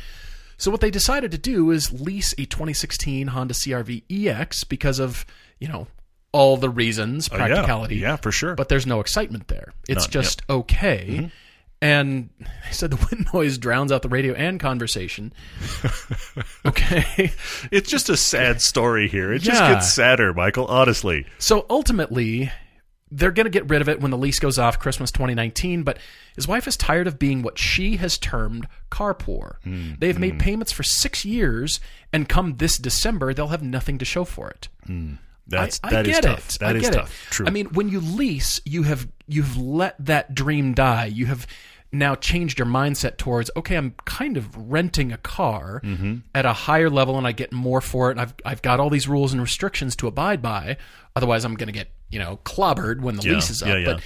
So what they decided to do is lease a 2016 Honda CRV EX because of you know all the reasons, Oh, yeah. practicality Yeah, for sure. but there's no excitement there. It's None, just okay. And they said the wind noise drowns out the radio and conversation. okay. it's just a sad story here. It just gets sadder, Michael. Honestly. So ultimately, they're going to get rid of it when the lease goes off Christmas 2019, but his wife is tired of being what she has termed car poor. Hmm. They've made payments for six years, and come this December, they'll have nothing to show for it. That's I, I that is tough. it. That I is tough. It. True. I mean, when you lease, you have you've let that dream die. You have now changed your mindset towards okay, I'm kind of renting a car Mm-hmm. at a higher level, and I get more for it. And I've I've got all these rules and restrictions to abide by. Otherwise, I'm going to get you know clobbered when the Yeah, lease is up. yeah, yeah. But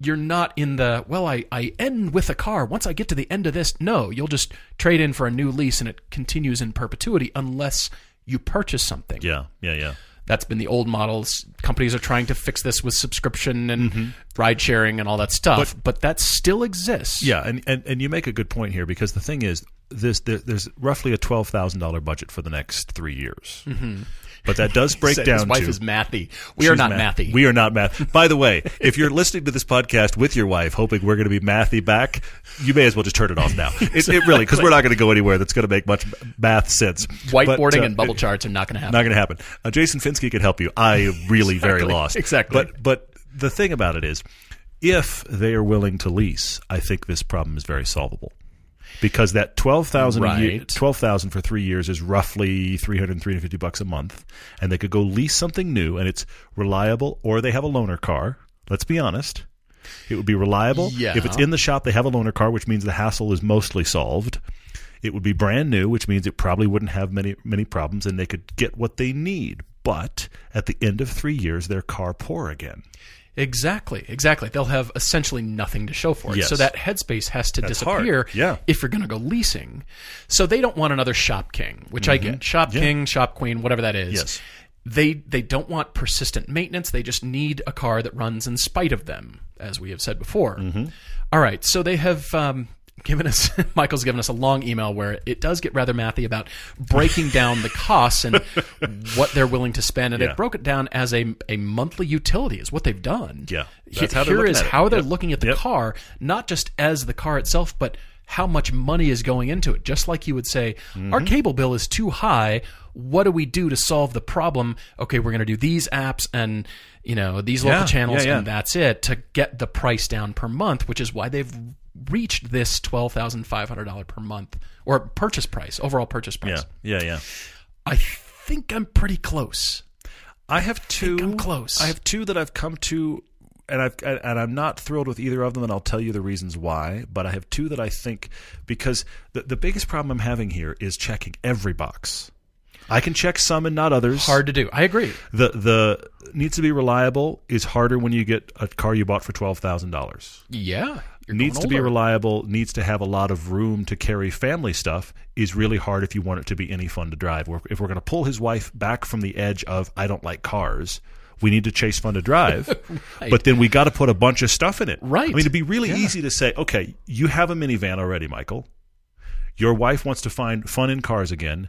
you're not in the well. I I end with a car. Once I get to the end of this, no, you'll just trade in for a new lease, and it continues in perpetuity unless you purchase something yeah. Yeah. Yeah. That's been the old models. Companies are trying to fix this with subscription and mm-hmm. ride sharing and all that stuff, but, that still exists. Yeah, and, and, and you make a good point here because the thing is, this there, there's roughly a twelve thousand dollar budget for the next three years, mm-hmm. but that does break down. His wife to, is mathy. We are not math- mathy. We are not math. By the way, if you're listening to this podcast with your wife, hoping we're going to be mathy back, you may as well just turn it off now. It, it really because we're not going to go anywhere that's going to make much math sense. Whiteboarding But, uh, and bubble charts are not going to happen. Not going to happen. Uh, Jason Fenske could help you. I really very lost. Exactly. But but the thing about it is, if they are willing to lease, I think this problem is very solvable. Because that twelve thousand a year, twelve thousand for three years is roughly 300, 350 bucks a month, and they could go lease something new, and it's reliable, or they have a loaner car. Let's be honest. It would be reliable. Yeah. If it's in the shop, they have a loaner car, which means the hassle is mostly solved. It would be brand new, which means it probably wouldn't have many many problems, and they could get what they need. But at the end of three years, their car poor again. Exactly, exactly. They'll have essentially nothing to show for it. Yes. So that headspace has to That's disappear hard. Yeah. if you're going to go leasing. So they don't want another shop king, which I get. Shop Mm-hmm. Yeah. king, shop queen, whatever that is. Yes. They they don't want persistent maintenance. They just need a car that runs in spite of them, as we have said before. Mm-hmm. All right. So they have um, given us Michael's given us a long email where it does get rather mathy about breaking down the costs and what they're willing to spend, and Yeah. it broke it down as a a monthly utility is what they've done. Yeah. That's how here it. how they're Yep. looking at the Yep. car, not just as the car itself, but how much money is going into it. Just like you would say, our Mm-hmm. cable bill is too high. What do we do to solve the problem? Okay, we're going to do these apps and you know these local Yeah, channels, yeah, yeah. and that's it to get the price down per month, which is why they've reached this twelve thousand five hundred dollar per month or purchase price, overall purchase price. yeah, yeah. yeah. I think I'm pretty close. I have two. I'm close. I have two that I've come to, and I've and I'm not thrilled with either of them, and I'll tell you the reasons why. But I have two that I think because the the biggest problem I'm having here is checking every box. I can check some and not others. Hard to do. I agree. The the needs to be reliable is harder when you get a car you bought for twelve thousand dollars. Yeah, you're Needs to be reliable. Needs to have a lot of room to carry family stuff. Is really hard if you want it to be any fun to drive. If we're going to pull his wife back from the edge of I don't like cars, we need to chase fun to drive. But then we got to put a bunch of stuff in it. Right. I mean, it'd be really easy to say, okay, you have a minivan already, Michael. Your wife wants to find fun in cars again.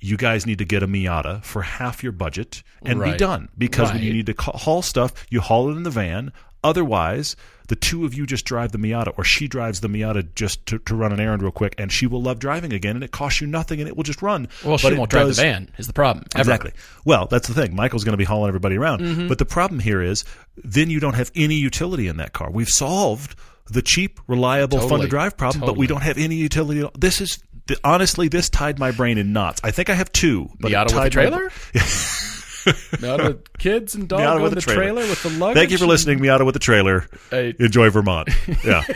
You guys need to get a Miata for half your budget and be done. Because when you need to haul stuff, you haul it in the van. Otherwise, the two of you just drive the Miata, or she drives the Miata just to, to run an errand real quick, and she will love driving again, and it costs you nothing, and it will just run. Well, she won't drive does- the van. Is the problem ever. Exactly. Well, that's the thing. Michael's going to be hauling everybody around. Mm-hmm. But the problem here is then you don't have any utility in that car. We've solved the cheap, reliable, fun to drive problem, but we don't have any utility. at all. This is honestly, this tied my brain in knots. I think I have two. But Miata with a tied my- Miata with kids and dog with in the trailer. trailer with the luggage? Thank you for listening, Miata with the trailer. Hey. Enjoy Vermont. Yeah.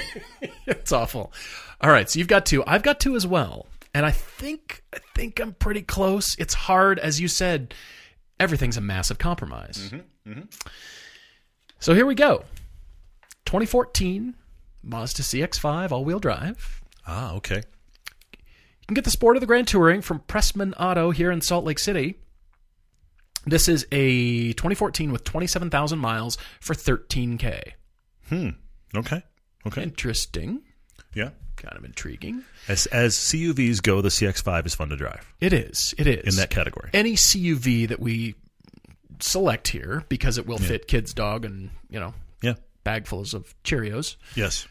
It's awful. All right, so you've got two. I've got two as well. And I think I think I'm pretty close. It's hard, as you said. Everything's a massive compromise. Mm-hmm, So here we go. 2014 Mazda CX-5 all-wheel drive. ah, okay. You can get the Sport of the Grand Touring from Pressman Auto here in Salt Lake City. This is a 2014 with 27,000 miles for 13k. Hmm. Okay. Okay. Interesting, Yeah. kind of intriguing. As as CUVs go, the CX5 is fun to drive It is. It is in that category. any CUV that we select here because it will fit kids' dog and you know Yeah. bagfuls of Cheerios. Yes.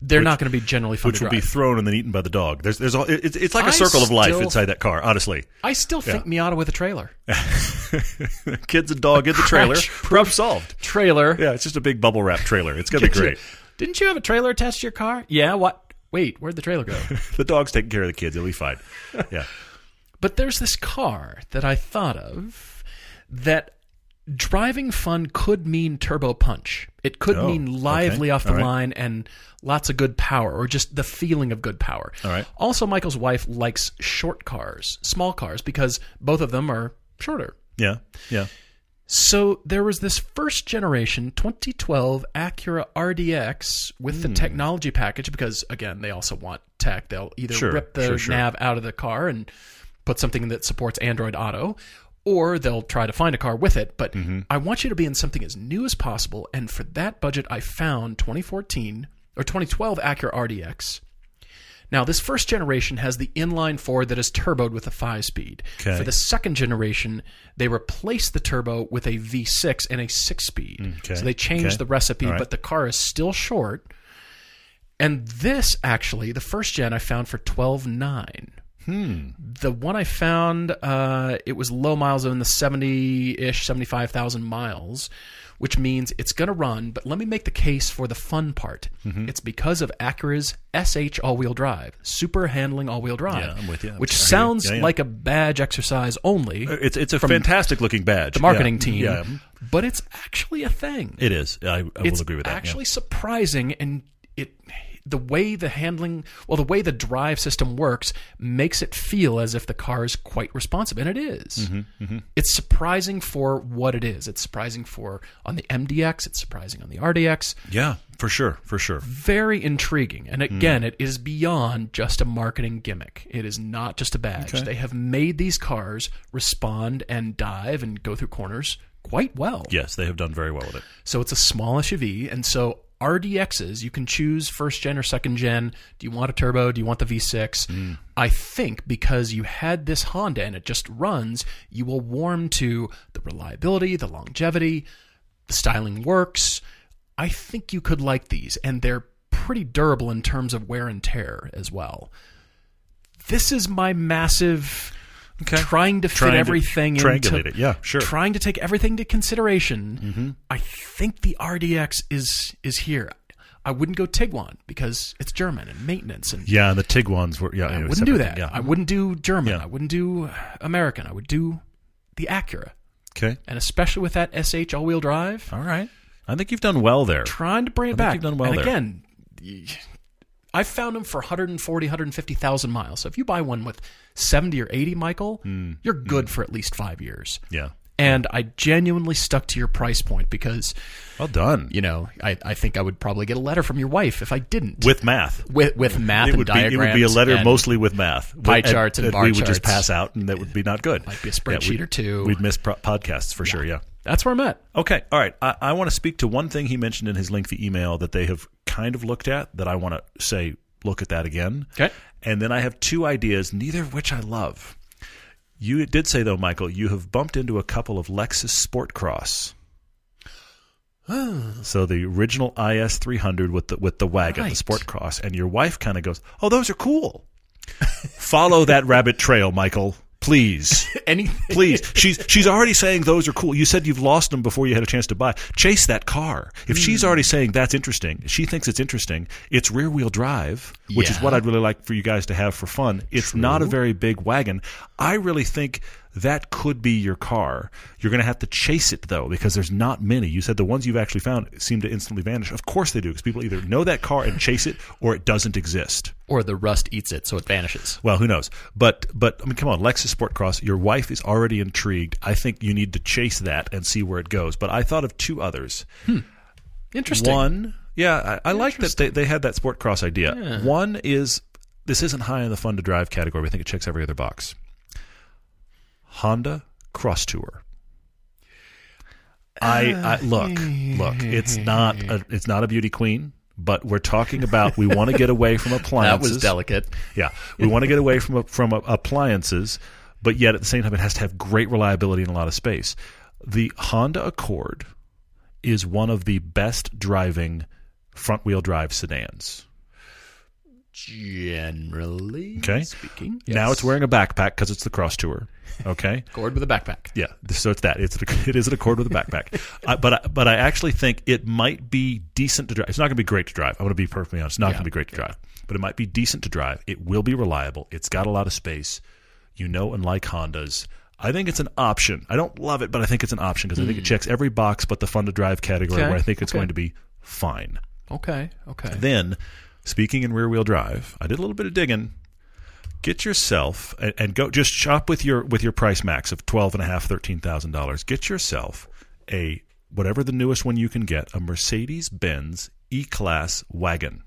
They're not going to be generally fun Which will be thrown and then eaten by the dog. There's, there's, all, it's, it's like a I circle of life inside that car. Honestly, I still think Miata with a trailer. kids and dog in the trailer. Problem solved. Trailer. Yeah, it's just a big bubble wrap trailer. It's gonna be great. Didn't you have a trailer attached to your car? Yeah. What? Wait, where'd the trailer go? The dog's taking care of the kids. He'll be fine. Yeah. But there's this car that I thought of that driving fun could mean turbo punch. It could Oh, mean lively okay. off the right. line and lots of good power or just the feeling of good power. All right. Also, Michael's wife likes short cars, small cars, because both of them are shorter. Yeah. Yeah. So there was this first generation 2012 Acura RDX with Hmm. the technology package because again they also want tech. They'll either Sure, rip the sure, sure. nav out of the car and put something that supports Android Auto, or they'll try to find a car with it. But Mm-hmm. I want you to be in something as new as possible, and for that budget, I found 2014 or 2012 Acura RDX. Now, this first generation has the inline four that is turboed with a five speed. Okay. For the second generation, they replaced the turbo with a V6 and a six speed. Okay. So they changed Okay. the recipe, right. but the car is still short. And this actually, the first gen I found for twelve nine. Hmm. The one I found, uh, it was low miles in the 70 ish, 75,000 miles, which means it's going to run. But let me make the case for the fun part. Mm-hmm. It's because of Acura's SH all wheel drive, super handling all wheel drive. Yeah, I'm with you. Which I hear you. sounds Yeah, yeah. like a badge exercise only, It's it's a fantastic looking badge. the marketing Yeah. team, Yeah, but it's actually a thing. it is. I, I will agree with that. yeah. actually surprising and it the way the handling well the way the drive system works makes it feel as if the car is quite responsive and it is. Mm-hmm, it's surprising for what it is it's surprising for on the mdx it's surprising on the rdx Yeah, for sure, for sure. very intriguing and Hmm. again it is beyond just a marketing gimmick it is not just a badge Okay. they have made these cars respond and dive and go through corners quite well Yes, they have done very well with it. so it's a small SUV, and so RDXs you can choose first gen or second gen. Do you want a turbo? Do you want the V6? Hmm. I think because you had this Honda and it just runs, you will warm to the reliability, the longevity, the styling works. I think you could like these, and they're pretty durable in terms of wear and tear as well. This is my massive Okay. trying to fit Trying to everything triangulate into it. Yeah, sure. trying to take everything into consideration. Mm-hmm. I think the RDX is is here. I wouldn't go Tiguan because it's German and maintenance and Yeah, and the Tiguan's were yeah. I wouldn't do that. thing, I wouldn't do German. Yeah. I wouldn't do American. I would do the Acura. Okay. And especially with that SH all-wheel drive, All right. I think you've done well there. trying to bring it think back. you've done well and there. again, I found them for 140, 150,000 miles. So if you buy one with 70 or 80, Michael, Hmm. you're good for at least 5 years. Yeah. And I genuinely stuck to your price point because Well done. you know, I, I think I would probably get a letter from your wife if I didn't. With math. with, with math It would and be diagrams. it would be a letter mostly with math. pie And- charts and bar we would just pass out and that would be not good. Might be a spreadsheet we'd- or two. We'd miss pro- podcasts for sure, yeah. That's where I'm at. Okay, all right. I, I want to speak to one thing he mentioned in his lengthy email that they have kind of looked at that I want to say, look at that again. Okay. And then I have two ideas, neither of which I love. You did say, though, Michael, you have bumped into a couple of Lexus Sport Cross. so the original IS 300 with the with the wagon, the Sport Cross, and your wife kind of goes, "Oh, those are cool." Follow that rabbit trail, Michael. Please. Anything. Please, she's she's already saying those are cool. You said you've lost them before you had a chance to buy. Chase that car. If she's Hmm. already saying that's interesting, she thinks it's interesting. It's rear wheel drive, which is what I'd really like for you guys to have for fun. It's not a very big wagon. I really think that could be your car. You're going to have to chase it though because there's not many. You said the ones you've actually found seem to instantly vanish. Of course they do because people either know that car and chase it or it doesn't exist. Or the rust eats it, so it vanishes. Well, who knows? But but I mean, come on, Lexus Sport Cross. Your wife is already intrigued. I think you need to chase that and see where it goes. But I thought of two others. Hmm. Interesting. One, yeah, I, I like that they, they had that Sport Cross idea. One is this isn't high in the fun to drive category. I think it checks every other box. Honda Cross Tour. I, I look look. It's not a it's not a beauty queen. But we're talking about we want to get away from appliances. That was delicate. Yeah, we want to get away from from appliances, but yet at the same time, it has to have great reliability and a lot of space. The Honda Accord is one of the best driving front wheel drive sedans. Generally Okay. speaking. Now it's wearing a backpack because it's the Cross Tour. Okay. cord with a backpack. Yeah, so it's that. It's it is an Accord with a backpack, uh, but I, but I actually think it might be decent to drive. It's not going to be great to drive. I'm going to be perfectly honest. It's not going to be great to drive, but it might be decent to drive. It will be reliable. It's got a lot of space. You know and like Hondas. I think it's an option. I don't love it, but I think it's an option because I think it checks every box but the fun to drive category, Okay, where I think it's okay. going to be fine. Okay. Okay. Then, speaking in rear wheel drive, I did a little bit of digging. Get yourself and, and go just shop with your with your price max of twelve and a half, thirteen thousand dollars. Get yourself a whatever the newest one you can get, a Mercedes Benz E Class wagon.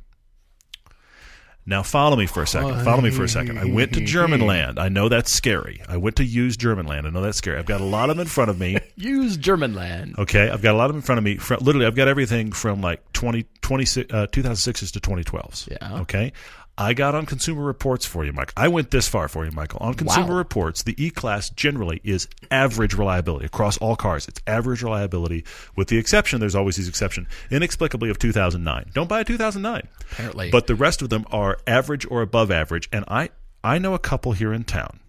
Now follow me for a second. Follow me for a second. I went to German land. I know that's scary. I went to use German land. I know that's scary. I've got a lot of them in front of me. Use German land. Okay, I've got a lot of them in front of me. Literally, I've got everything from like 20, 20, uh, 2006s to 2012s. Yeah. Okay. I got on Consumer Reports for you, Mike. I went this far for you, Michael. On Consumer Wow. Reports, the E Class generally is average reliability across all cars. It's average reliability, with the exception, there's always these exception, inexplicably of 2009. Don't buy a 2009. Apparently. But the rest of them are average or above average, and I I know a couple here in town.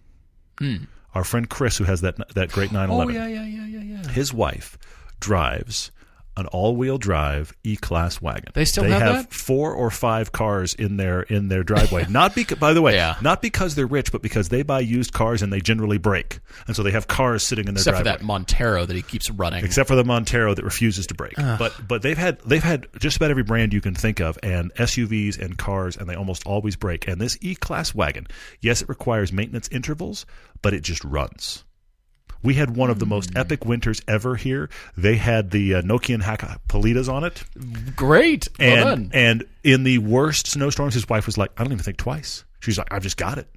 Our friend Chris, who has that that great 911, Hmm. Oh yeah, yeah, yeah, yeah, yeah. his wife drives an all-wheel drive E-Class wagon. They still they have have that? four or five cars in their in their driveway. not because, by the way, Yeah. not because they're rich, but because they buy used cars and they generally break, and so they have cars sitting in their driveway. Except for that Montero that he keeps running. Except for the Montero that refuses to break, but but they've had they've had just about every brand you can think of, and SUVs and cars, and they almost always break. And this E-Class wagon, yes, it requires maintenance intervals, but it just runs. We had one of the most epic winters ever here. They had the uh, Nokian Hakkapeliittas on it, Great. Well and done. and in the worst snowstorms, his wife was like, "I don't even think twice." She's like, "I've just got it."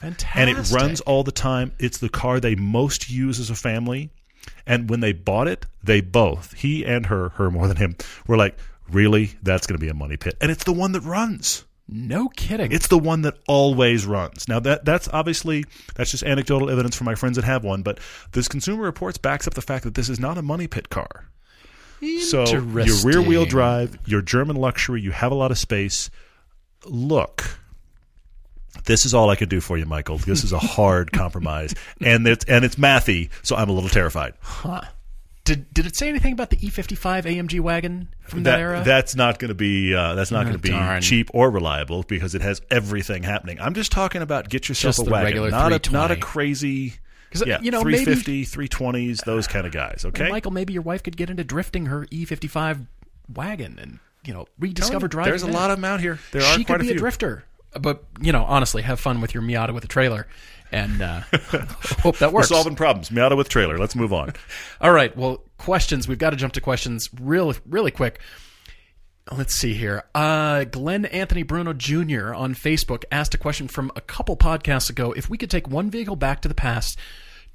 Fantastic. and it runs all the time. It's the car they most use as a family. And when they bought it, they both, he and her, her more than him, were like, really? That's going to be a money pit. And it's the one that runs. No kidding. It's the one that always runs. Now that that's obviously that's just anecdotal evidence from my friends that have one, but this Consumer Reports backs up the fact that this is not a money pit car. So your rear wheel drive, your German luxury, you have a lot of space. Look, this is all I can do for you, Michael. This is a hard compromise, and it's and it's mathy, so I'm a little terrified. Huh. Did did it say anything about the E55 AMG wagon from that, era? That's not going to be uh, that's not Oh, going to be darn. cheap or reliable because it has everything happening. I'm just talking about get yourself Just a the wagon, regular not a not a 320. crazy. 'Cause, yeah, you know, maybe- 350, 320s, those kind of guys. Okay, Michael, maybe your wife could get into drifting her E55 wagon and you know rediscover driving. There's a lot of them out here. There are she could be a a drifter. But you know, honestly, have fun with your Miata with a trailer, and uh, hope that We're works. solving problems. Miata with trailer. Let's move on. All right. Well, questions. We've got to jump to questions real, really quick. Let's see here. Uh, Glenn Anthony Bruno Jr. on Facebook asked a question from a couple podcasts ago. If we could take one vehicle back to the past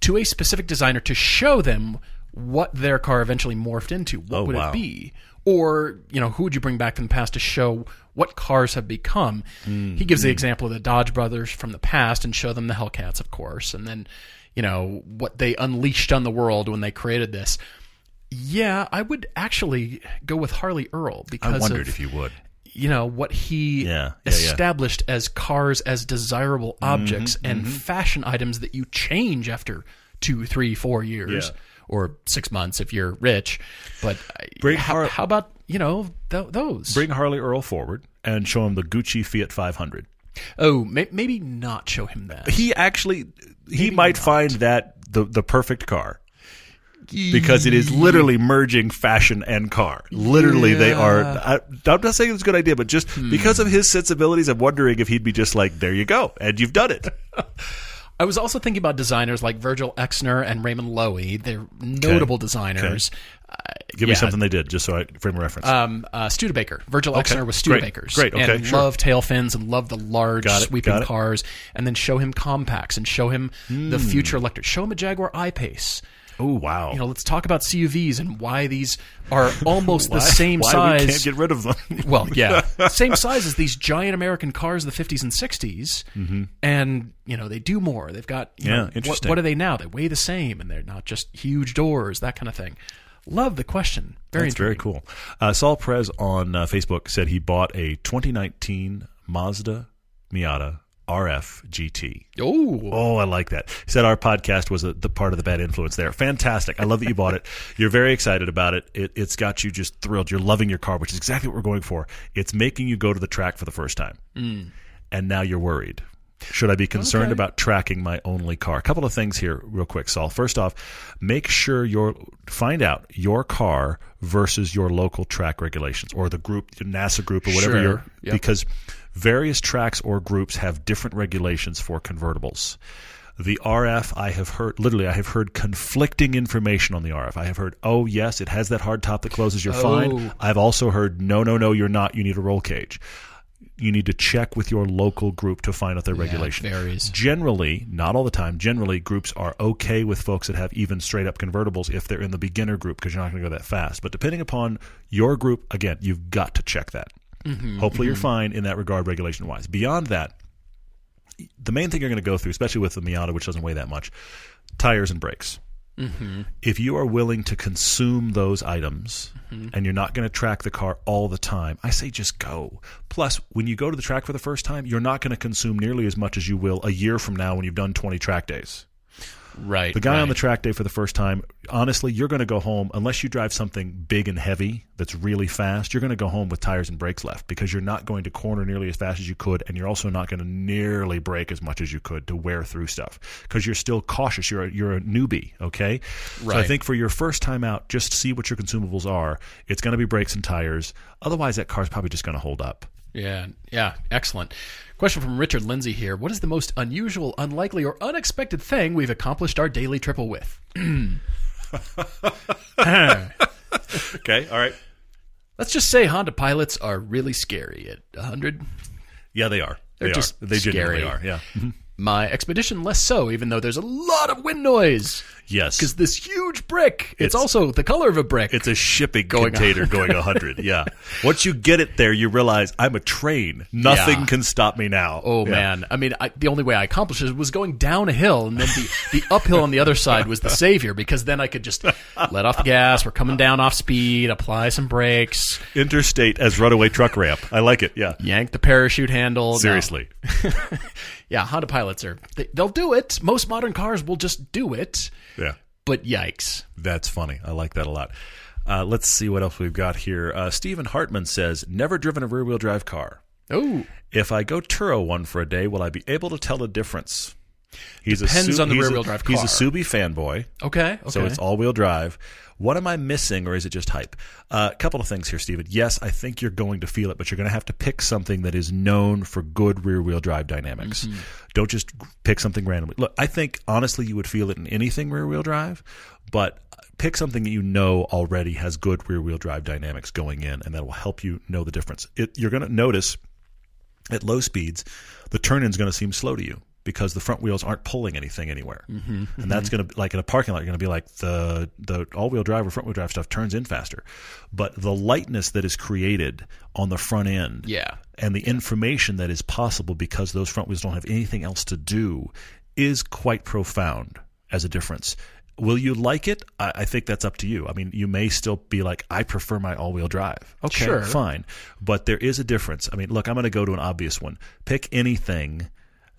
to a specific designer to show them what their car eventually morphed into, what Oh, would wow. it be? Or, you know, who would you bring back from the past to show what cars have become? He gives the example of the Dodge brothers from the past and show them the Hellcats, of course, and then, you know, what they unleashed on the world when they created this. Yeah, I would actually go with Harley Earl because I wondered of, if you would. you know what he Yeah, yeah, yeah. established as cars as desirable objects and Mm-hmm. fashion items that you change after two, three, four years Yeah. or six months if you're rich. But uh, how, Har- how about you know th- those? Bring Harley Earl forward and show him the Gucci Fiat 500. oh, may- maybe not show him that. He actually he might find that the the perfect car. Because it is literally merging fashion and car. Literally, they are. I, I'm not saying it's a good idea, but just Hmm. because of his sensibilities, I'm wondering if he'd be just like, "There you go, and you've done it." I was also thinking about designers like Virgil Exner and Raymond Loewy. They're notable designers. Uh, Give yeah, me something they did, just so I frame a reference. Um, uh, Studebaker. Virgil Exner was Great. Studebakers. Great. Okay, And sure. love tail fins and love the large sweeping cars. And then show him compacts and show him Hmm. the future electric. Show him a Jaguar I-Pace. Oh wow! You know, let's talk about CUVs and why these are almost why, the same why size. we can't get rid of them? well, yeah, same size as these giant American cars of the 50s and 60s, and you know they do more. They've got you Mm-hmm. Yeah, know, what, interesting. what are they now? They weigh the same, and they're not just huge doors, that kind of thing. Love the question. Very That's very cool. Uh, Saul Prez on uh, Facebook said he bought a 2019 Mazda Miata RF GT. Oh, Oh, I like that. He said our podcast was a, the part of the bad influence there. Fantastic. I love that you bought it. You're very excited about it. it. It's got you just thrilled. You're loving your car, which is exactly what we're going for. It's making you go to the track for the first time. Mm. And now you're worried. Should I be concerned Okay. about tracking my only car? A couple of things here, real quick, Saul. First off, make sure your find out your car versus your local track regulations or the group, the NASA group, or whatever Sure. you're Yep. because various tracks or groups have different regulations for convertibles. The RF, I have heard, literally, I have heard conflicting information on the RF. I have heard, oh, yes, it has that hard top that closes, you're Oh. fine. I've also heard, no, no, no, you're not, you need a roll cage. You need to check with your local group to find out their Yeah, regulation. varies. Generally, not all the time, generally, groups are okay with folks that have even straight up convertibles if they're in the beginner group because you're not going to go that fast. But depending upon your group, again, you've got to check that. Mm-hmm, Hopefully, you're mm-hmm. fine in that regard, regulation wise. Beyond that, the main thing you're going to go through, especially with the Miata, which doesn't weigh that much, tires and brakes. Mm-hmm. If you are willing to consume those items mm-hmm. and you're not going to track the car all the time, I say just go. Plus, when you go to the track for the first time, you're not going to consume nearly as much as you will a year from now when you've done 20 track days. Right. The guy right. on the track day for the first time, honestly, you're going to go home unless you drive something big and heavy that's really fast. You're going to go home with tires and brakes left because you're not going to corner nearly as fast as you could, and you're also not going to nearly brake as much as you could to wear through stuff because you're still cautious. You're a, you're a newbie, okay? Right. So I think for your first time out, just see what your consumables are. It's going to be brakes and tires. Otherwise, that car's probably just going to hold up. Yeah, yeah, excellent. Question from Richard Lindsay here. What is the most unusual, unlikely, or unexpected thing we've accomplished our daily triple with? Okay, all right. Let's just say Honda pilots are really scary at 100. Yeah, they are. They're they just are. They genuinely scary. are. Yeah. My expedition less so, even though there's a lot of wind noise. Yes. Because this huge brick, it's, It's- also the color of a brick. It's a shipping Going container going 100. Yeah. Once you get it there, you realize I'm a train. Nothing Yeah. can stop me now. Oh Yeah. man! I mean, I, the only way I accomplished it was going down a hill, and then the, the uphill on the other side was the savior because then I could just let off the gas. We're coming down off speed, apply some brakes, Interstate as runaway truck ramp. I like it. Yeah. yank the parachute handle. No. Seriously. yeah. Honda pilots are they, they'll do it. Most modern cars will just do it, Yeah. but yikes! That's funny. I like that a lot. Uh, let's see what else we've got here. Uh, Stephen Hartman says, never driven a rear wheel drive car. Oh, If I go Turo one for a day, will I be able to tell the difference? He's Depends a on the rear-wheel drive He's a Subi fanboy. okay, okay. So it's all wheel drive. What am I missing, or is it just hype? A couple of things here, Steven. Yes, I think you're going to feel it, but you're going to have to pick something that is known for good rear wheel drive dynamics. Mm-hmm. Don't just pick something randomly. Look, I think honestly you would feel it in anything rear wheel drive, but pick something that you know already has good rear wheel drive dynamics going in, and that will help you know the difference. It, you're going to notice at low speeds, the turn in is going to seem slow to you because the front wheels aren't pulling anything anywhere. Mm-hmm, and that's going to like in a parking lot, you're going to be like the the all wheel drive or front wheel drive stuff turns in faster, but the lightness that is created on the front end, Yeah. and the information that is possible because those front wheels don't have anything else to do, is quite profound as a difference. Will you like it? I, I think that's up to you. I mean, you may still be like, I prefer my all wheel drive. Okay, Sure. fine. But there is a difference. I mean, look, I'm going to go to an obvious one. Pick anything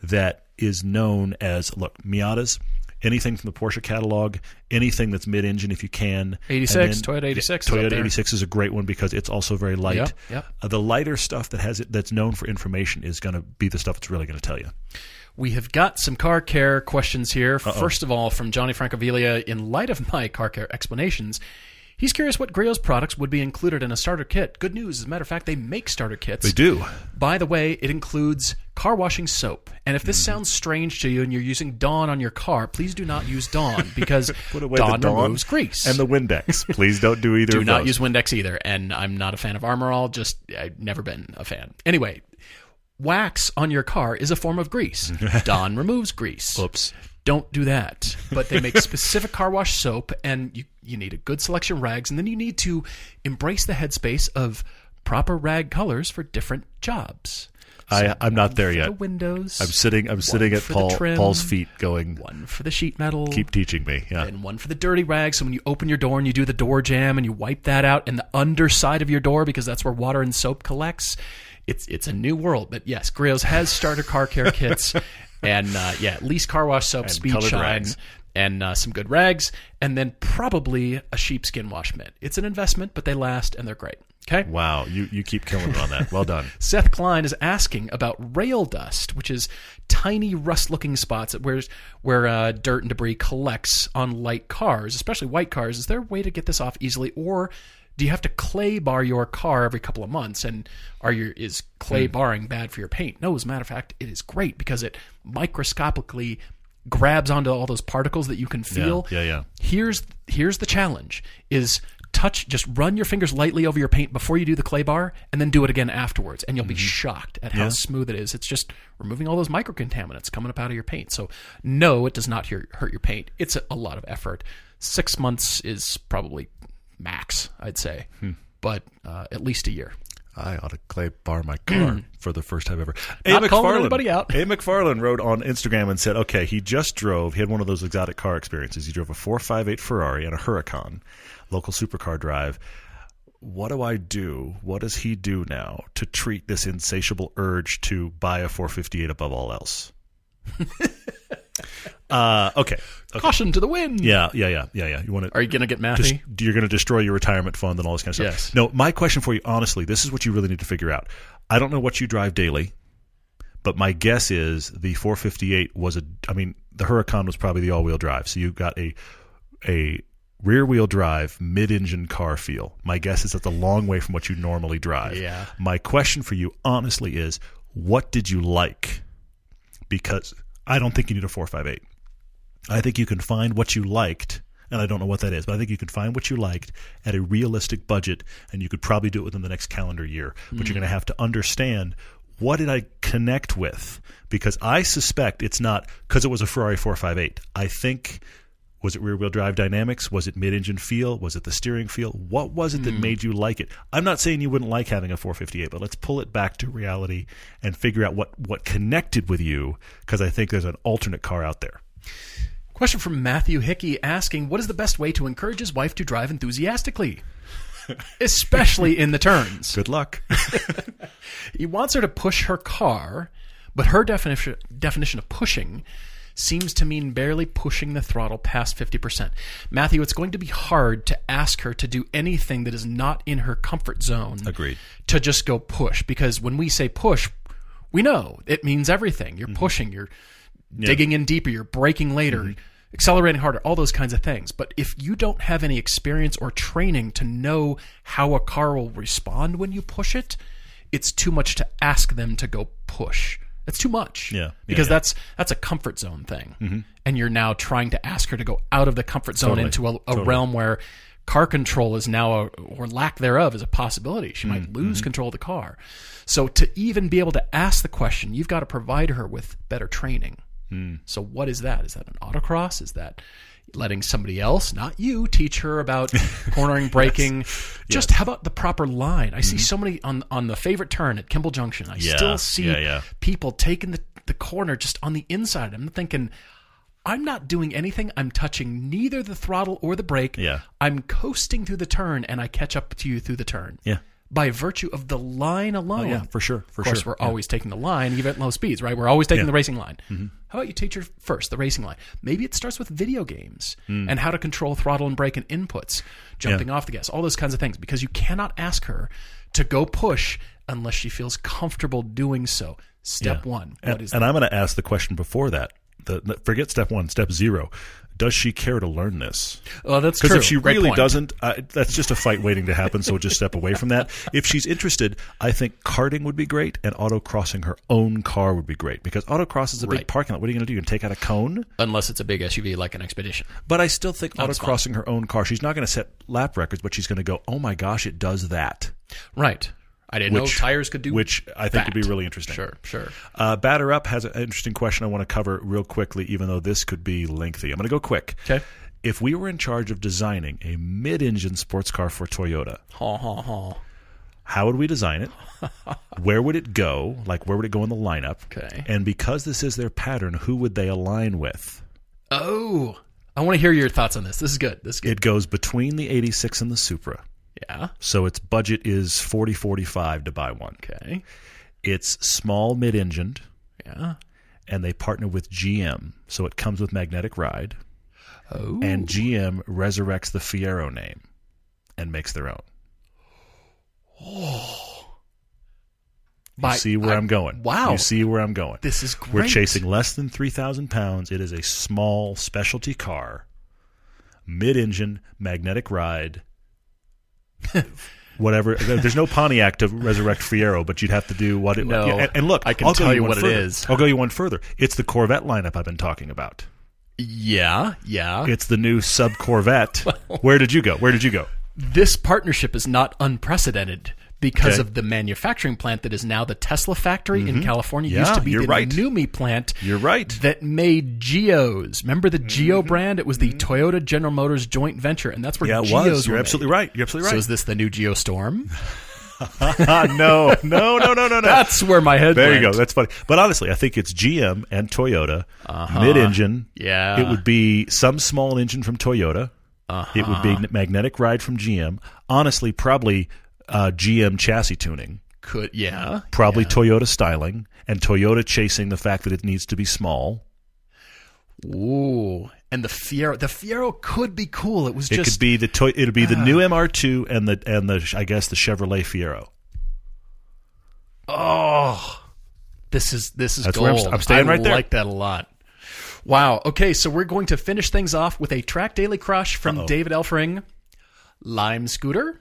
that is known as, look, Miatas, anything from the Porsche catalog, anything that's mid engine if you can. 86, And Toyota 86 is Toyota there. 86 is a great one because it's also very light. Yep, yep. Uh, the lighter stuff that has it that's known for information is going to be the stuff that's really going to tell you. We have got some car care questions here. First of all, from Johnny Francavilla, in light of my car care explanations, he's curious what Griot's products would be included in a starter kit. Good news, as a matter of fact, they make starter kits. They do. By the way, it includes car washing soap. And if this Mm-hmm. sounds strange to you and you're using Dawn on your car, please do not use Dawn because Put away Dawn, Dawn removes grease. and the Windex. Please don't do either do not those. use Windex either. And I'm not a fan of Armor All. Just I've never been a fan. Anyway, wax on your car is a form of grease. Dawn removes grease. Oops. Don't do that. But they make specific car wash soap, and you you need a good selection of rags, and then you need to embrace the headspace of proper rag colors for different jobs. I, I'm not there yet. The windows. I'm sitting. I'm sitting at Paul, trim. Paul's feet, going, one for the sheet metal. "Keep teaching me." Yeah. and one for the dirty rag. So when you open your door and you do the door jamb and you wipe that out and the underside of your door because that's where water and soap collects, it's it's a new world. But yes, Griot's has starter car care kits, and uh, yeah, at least car wash soap, speed shine, rags. And uh, some good rags, and then probably a sheepskin wash mitt. It's an investment, but they last and they're great. Okay. Wow, you you keep killing it on that. Well done. Seth Klein is asking about rail dust, which is tiny rust-looking spots where where uh, dirt and debris collects on light cars, especially white cars. Is there a way to get this off easily, or do you have to clay bar your car every couple of months? And are your is clay Hmm. barring bad for your paint? No, as a matter of fact, it is great because it microscopically grabs onto all those particles that you can feel. yeah, yeah. Here's here's the challenge: is touch just run your fingers lightly over your paint before you do the clay bar, and then do it again afterwards, and you'll be shocked at how Mm-hmm. Yeah. smooth it is. It's just removing all those microcontaminants coming up out of your paint. So no, it does not hurt your paint. It's a, a lot of effort. Six months is probably max, I'd say, Hmm. but uh, at least a year. I ought to clay bar my car mm. for the first time ever. Not calling anybody out. A. McFarland wrote on Instagram and said, okay, he just drove, he had one of those exotic car experiences. He drove a 458 Ferrari and a Huracan, local supercar drive. What do I do? What does he do now to treat this insatiable urge to buy a 458 above all else? uh, okay. okay. Caution to the wind. Yeah, yeah, yeah, yeah, yeah. You want to Are you going to get just, mathy? you're going to destroy your retirement fund and all this kind of stuff. Yes. No, my question for you, honestly, this is what you really need to figure out. I don't know what you drive daily, but my guess is the 458 was a. I mean, the Huracan was probably the all-wheel drive, so you got a a rear-wheel drive mid-engine car feel. My guess is that's a long way from what you normally drive. Yeah. My question for you, honestly, is what did you like? Because I don't think you need a 458. I think you can find what you liked, and I don't know what that is, but I think you can find what you liked at a realistic budget, and you could probably do it within the next calendar year. But you're hmm. going to have to understand what did I connect with? Because I suspect it's not because it was a Ferrari 458. I think was it rear wheel drive dynamics? Was it mid engine feel? Was it the steering feel? What was it that hmm. made you like it? I'm not saying you wouldn't like having a 458, but let's pull it back to reality and figure out what, what connected with you because I think there's an alternate car out there. Question from Matthew Hickey asking, "What is the best way to encourage his wife to drive enthusiastically, especially in the turns?" Good luck. He wants her to push her car, but her definition definition of pushing seems to mean barely pushing the throttle past 50%. Matthew, it's going to be hard to ask her to do anything that is not in her comfort zone. Agreed. To just go push because when we say push, we know it means everything. You're mm-hmm. pushing, you're digging in deeper, you're braking later, mm-hmm. accelerating harder, all those kinds of things. But if you don't have any experience or training to know how a car will respond when you push it, it's too much to ask them to go push. It's too much. Yeah. Yeah, because yeah. that's that's a comfort zone thing. And you're now trying to ask her to go out of the comfort zone Totally. into a, a Totally. realm where car control is now a, or lack thereof is a possibility. She might lose mm-hmm. control of the car. So to even be able to ask the question, you've got to provide her with better training. Mm. So what is that? Is that an autocross? Is that letting somebody else, not you, teach her about cornering, braking? Just how about the proper line? I see so many on on the favorite turn at Kimball Junction. I Mm-hmm. Yeah, still see yeah, yeah. people taking the, the corner just on the inside. I'm thinking, I'm not doing anything. I'm touching neither the throttle or the brake. Yeah. I'm coasting through the turn and I catch up to you through the turn. Yeah. By virtue of the line alone. Oh, yeah, for sure, for of course, sure. we're always taking the line, even at low speeds, right? We're always taking Yeah. Mm-hmm. the racing line. How about you teach her first the racing line? Maybe it starts with video games and how to control throttle and brake and inputs, jumping Mm. Yeah. off the gas, all those kinds of things. Because you cannot ask her to go push unless she feels comfortable doing so. Step Yeah. one. What and, and I'm going to ask the question before that. The, forget step one, step zero. Does she care to learn this? Well, that's Because if she Great really point. doesn't, uh, that's just a fight waiting to happen. So we'll just step away from that. If she's interested, I think karting would be great, and autocrossing her own car would be great because autocross is a big parking lot. What are you going to do? You're going to take out a cone? unless it's a big SUV like an Expedition. But I still think That's autocrossing her own car, she's not going to set lap records, but she's going to go, "Oh my gosh, it does that," Right. I didn't Which- know tires could do which I think would be really interesting. Sure, sure. Uh, Batter Up has an interesting question I want to cover real quickly, even though this could be lengthy. I'm going to go quick. Okay. If we were in charge of designing a mid-engine sports car for Toyota, Ha ha ha. how would we design it? where would it go? Like where would it go in the lineup? Okay. And because this is their pattern, who would they align with? Oh, I want to hear your thoughts on this. This is good. This is good. It goes between the 86 and the Supra. Yeah. So its budget is 40 45 to buy one. Okay. It's small mid-engined Yeah. and they partner with GM. So it comes with magnetic ride Oh. and GM resurrects the Fiero name and makes their own. You By- see where I, am going. wow. You see where I'm going. this is great. We're chasing less than 3,000 pounds. It is a small specialty car, mid engine, magnetic ride. Whatever. There's no Pontiac to resurrect Fiero, but you'd have to do what it. No. yeah, and, and look, I can I'll tell you what it further. is. I'll go you one further. It's the Corvette lineup I've been talking about. Yeah. Yeah. It's the new sub Corvette. Where did you go? Where did you go? this partnership is not unprecedented because Okay. of the manufacturing plant that is now the Tesla factory in mm-hmm. California. Yeah, used to be you're the right. NUMMI plant. You're right. That made Geos. Remember the Geo mm-hmm. brand? It was the mm-hmm. Toyota General Motors joint venture, and that's where Yeah, it Geos was. You're were absolutely made. right. You're absolutely right. So is this the new Geo Storm? no, no, no, no, no, no. That's where my head There you go. That's funny. But honestly, I think it's GM and Toyota uh-huh. mid-engine. Uh-huh. Yeah. It would be some small engine from Toyota. It would be uh-huh. magnetic ride from GM. Honestly, probably uh, GM chassis tuning. Could yeah. Probably Toyota styling and Toyota chasing the fact that it needs to be small. Ooh. And the Fiero the Fiero could be cool. It was just It could be the toy. It'll be the new MR2 and the and the I guess the Chevrolet Fiero. Oh, this is this is That's where I'm I'm staying I right there. like that a lot. Wow. Okay, so we're going to finish things off with a track daily crush from David Elfring. Lime scooter,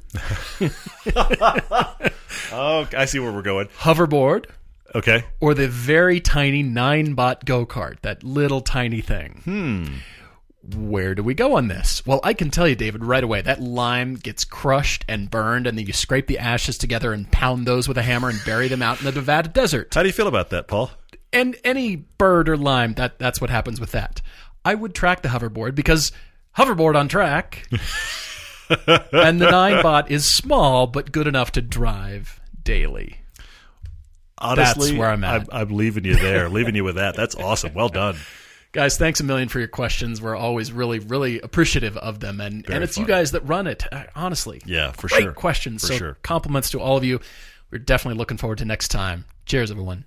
Oh, I see where we're going. hoverboard, Okay. or the very tiny Ninebot go kart, that little tiny thing. Hmm. Where do we go on this? Well, I can tell you, David, right away. That lime gets crushed and burned, and then you scrape the ashes together and pound those with a hammer and bury them out in the Nevada desert. How do you feel about that, Paul? and any bird or lime that that's what happens with that i would track the hoverboard because hoverboard on track and the Ninebot is small but good enough to drive daily Honestly, That's where I'm at. I'm, I'm leaving you there, leaving you with that. That's awesome. Well done. guys thanks a million for your questions we're always really really appreciative of them and and it's you guys that run it uh, honestly Yeah, for great sure. questions For so sure. compliments to all of you we're definitely looking forward to next time cheers everyone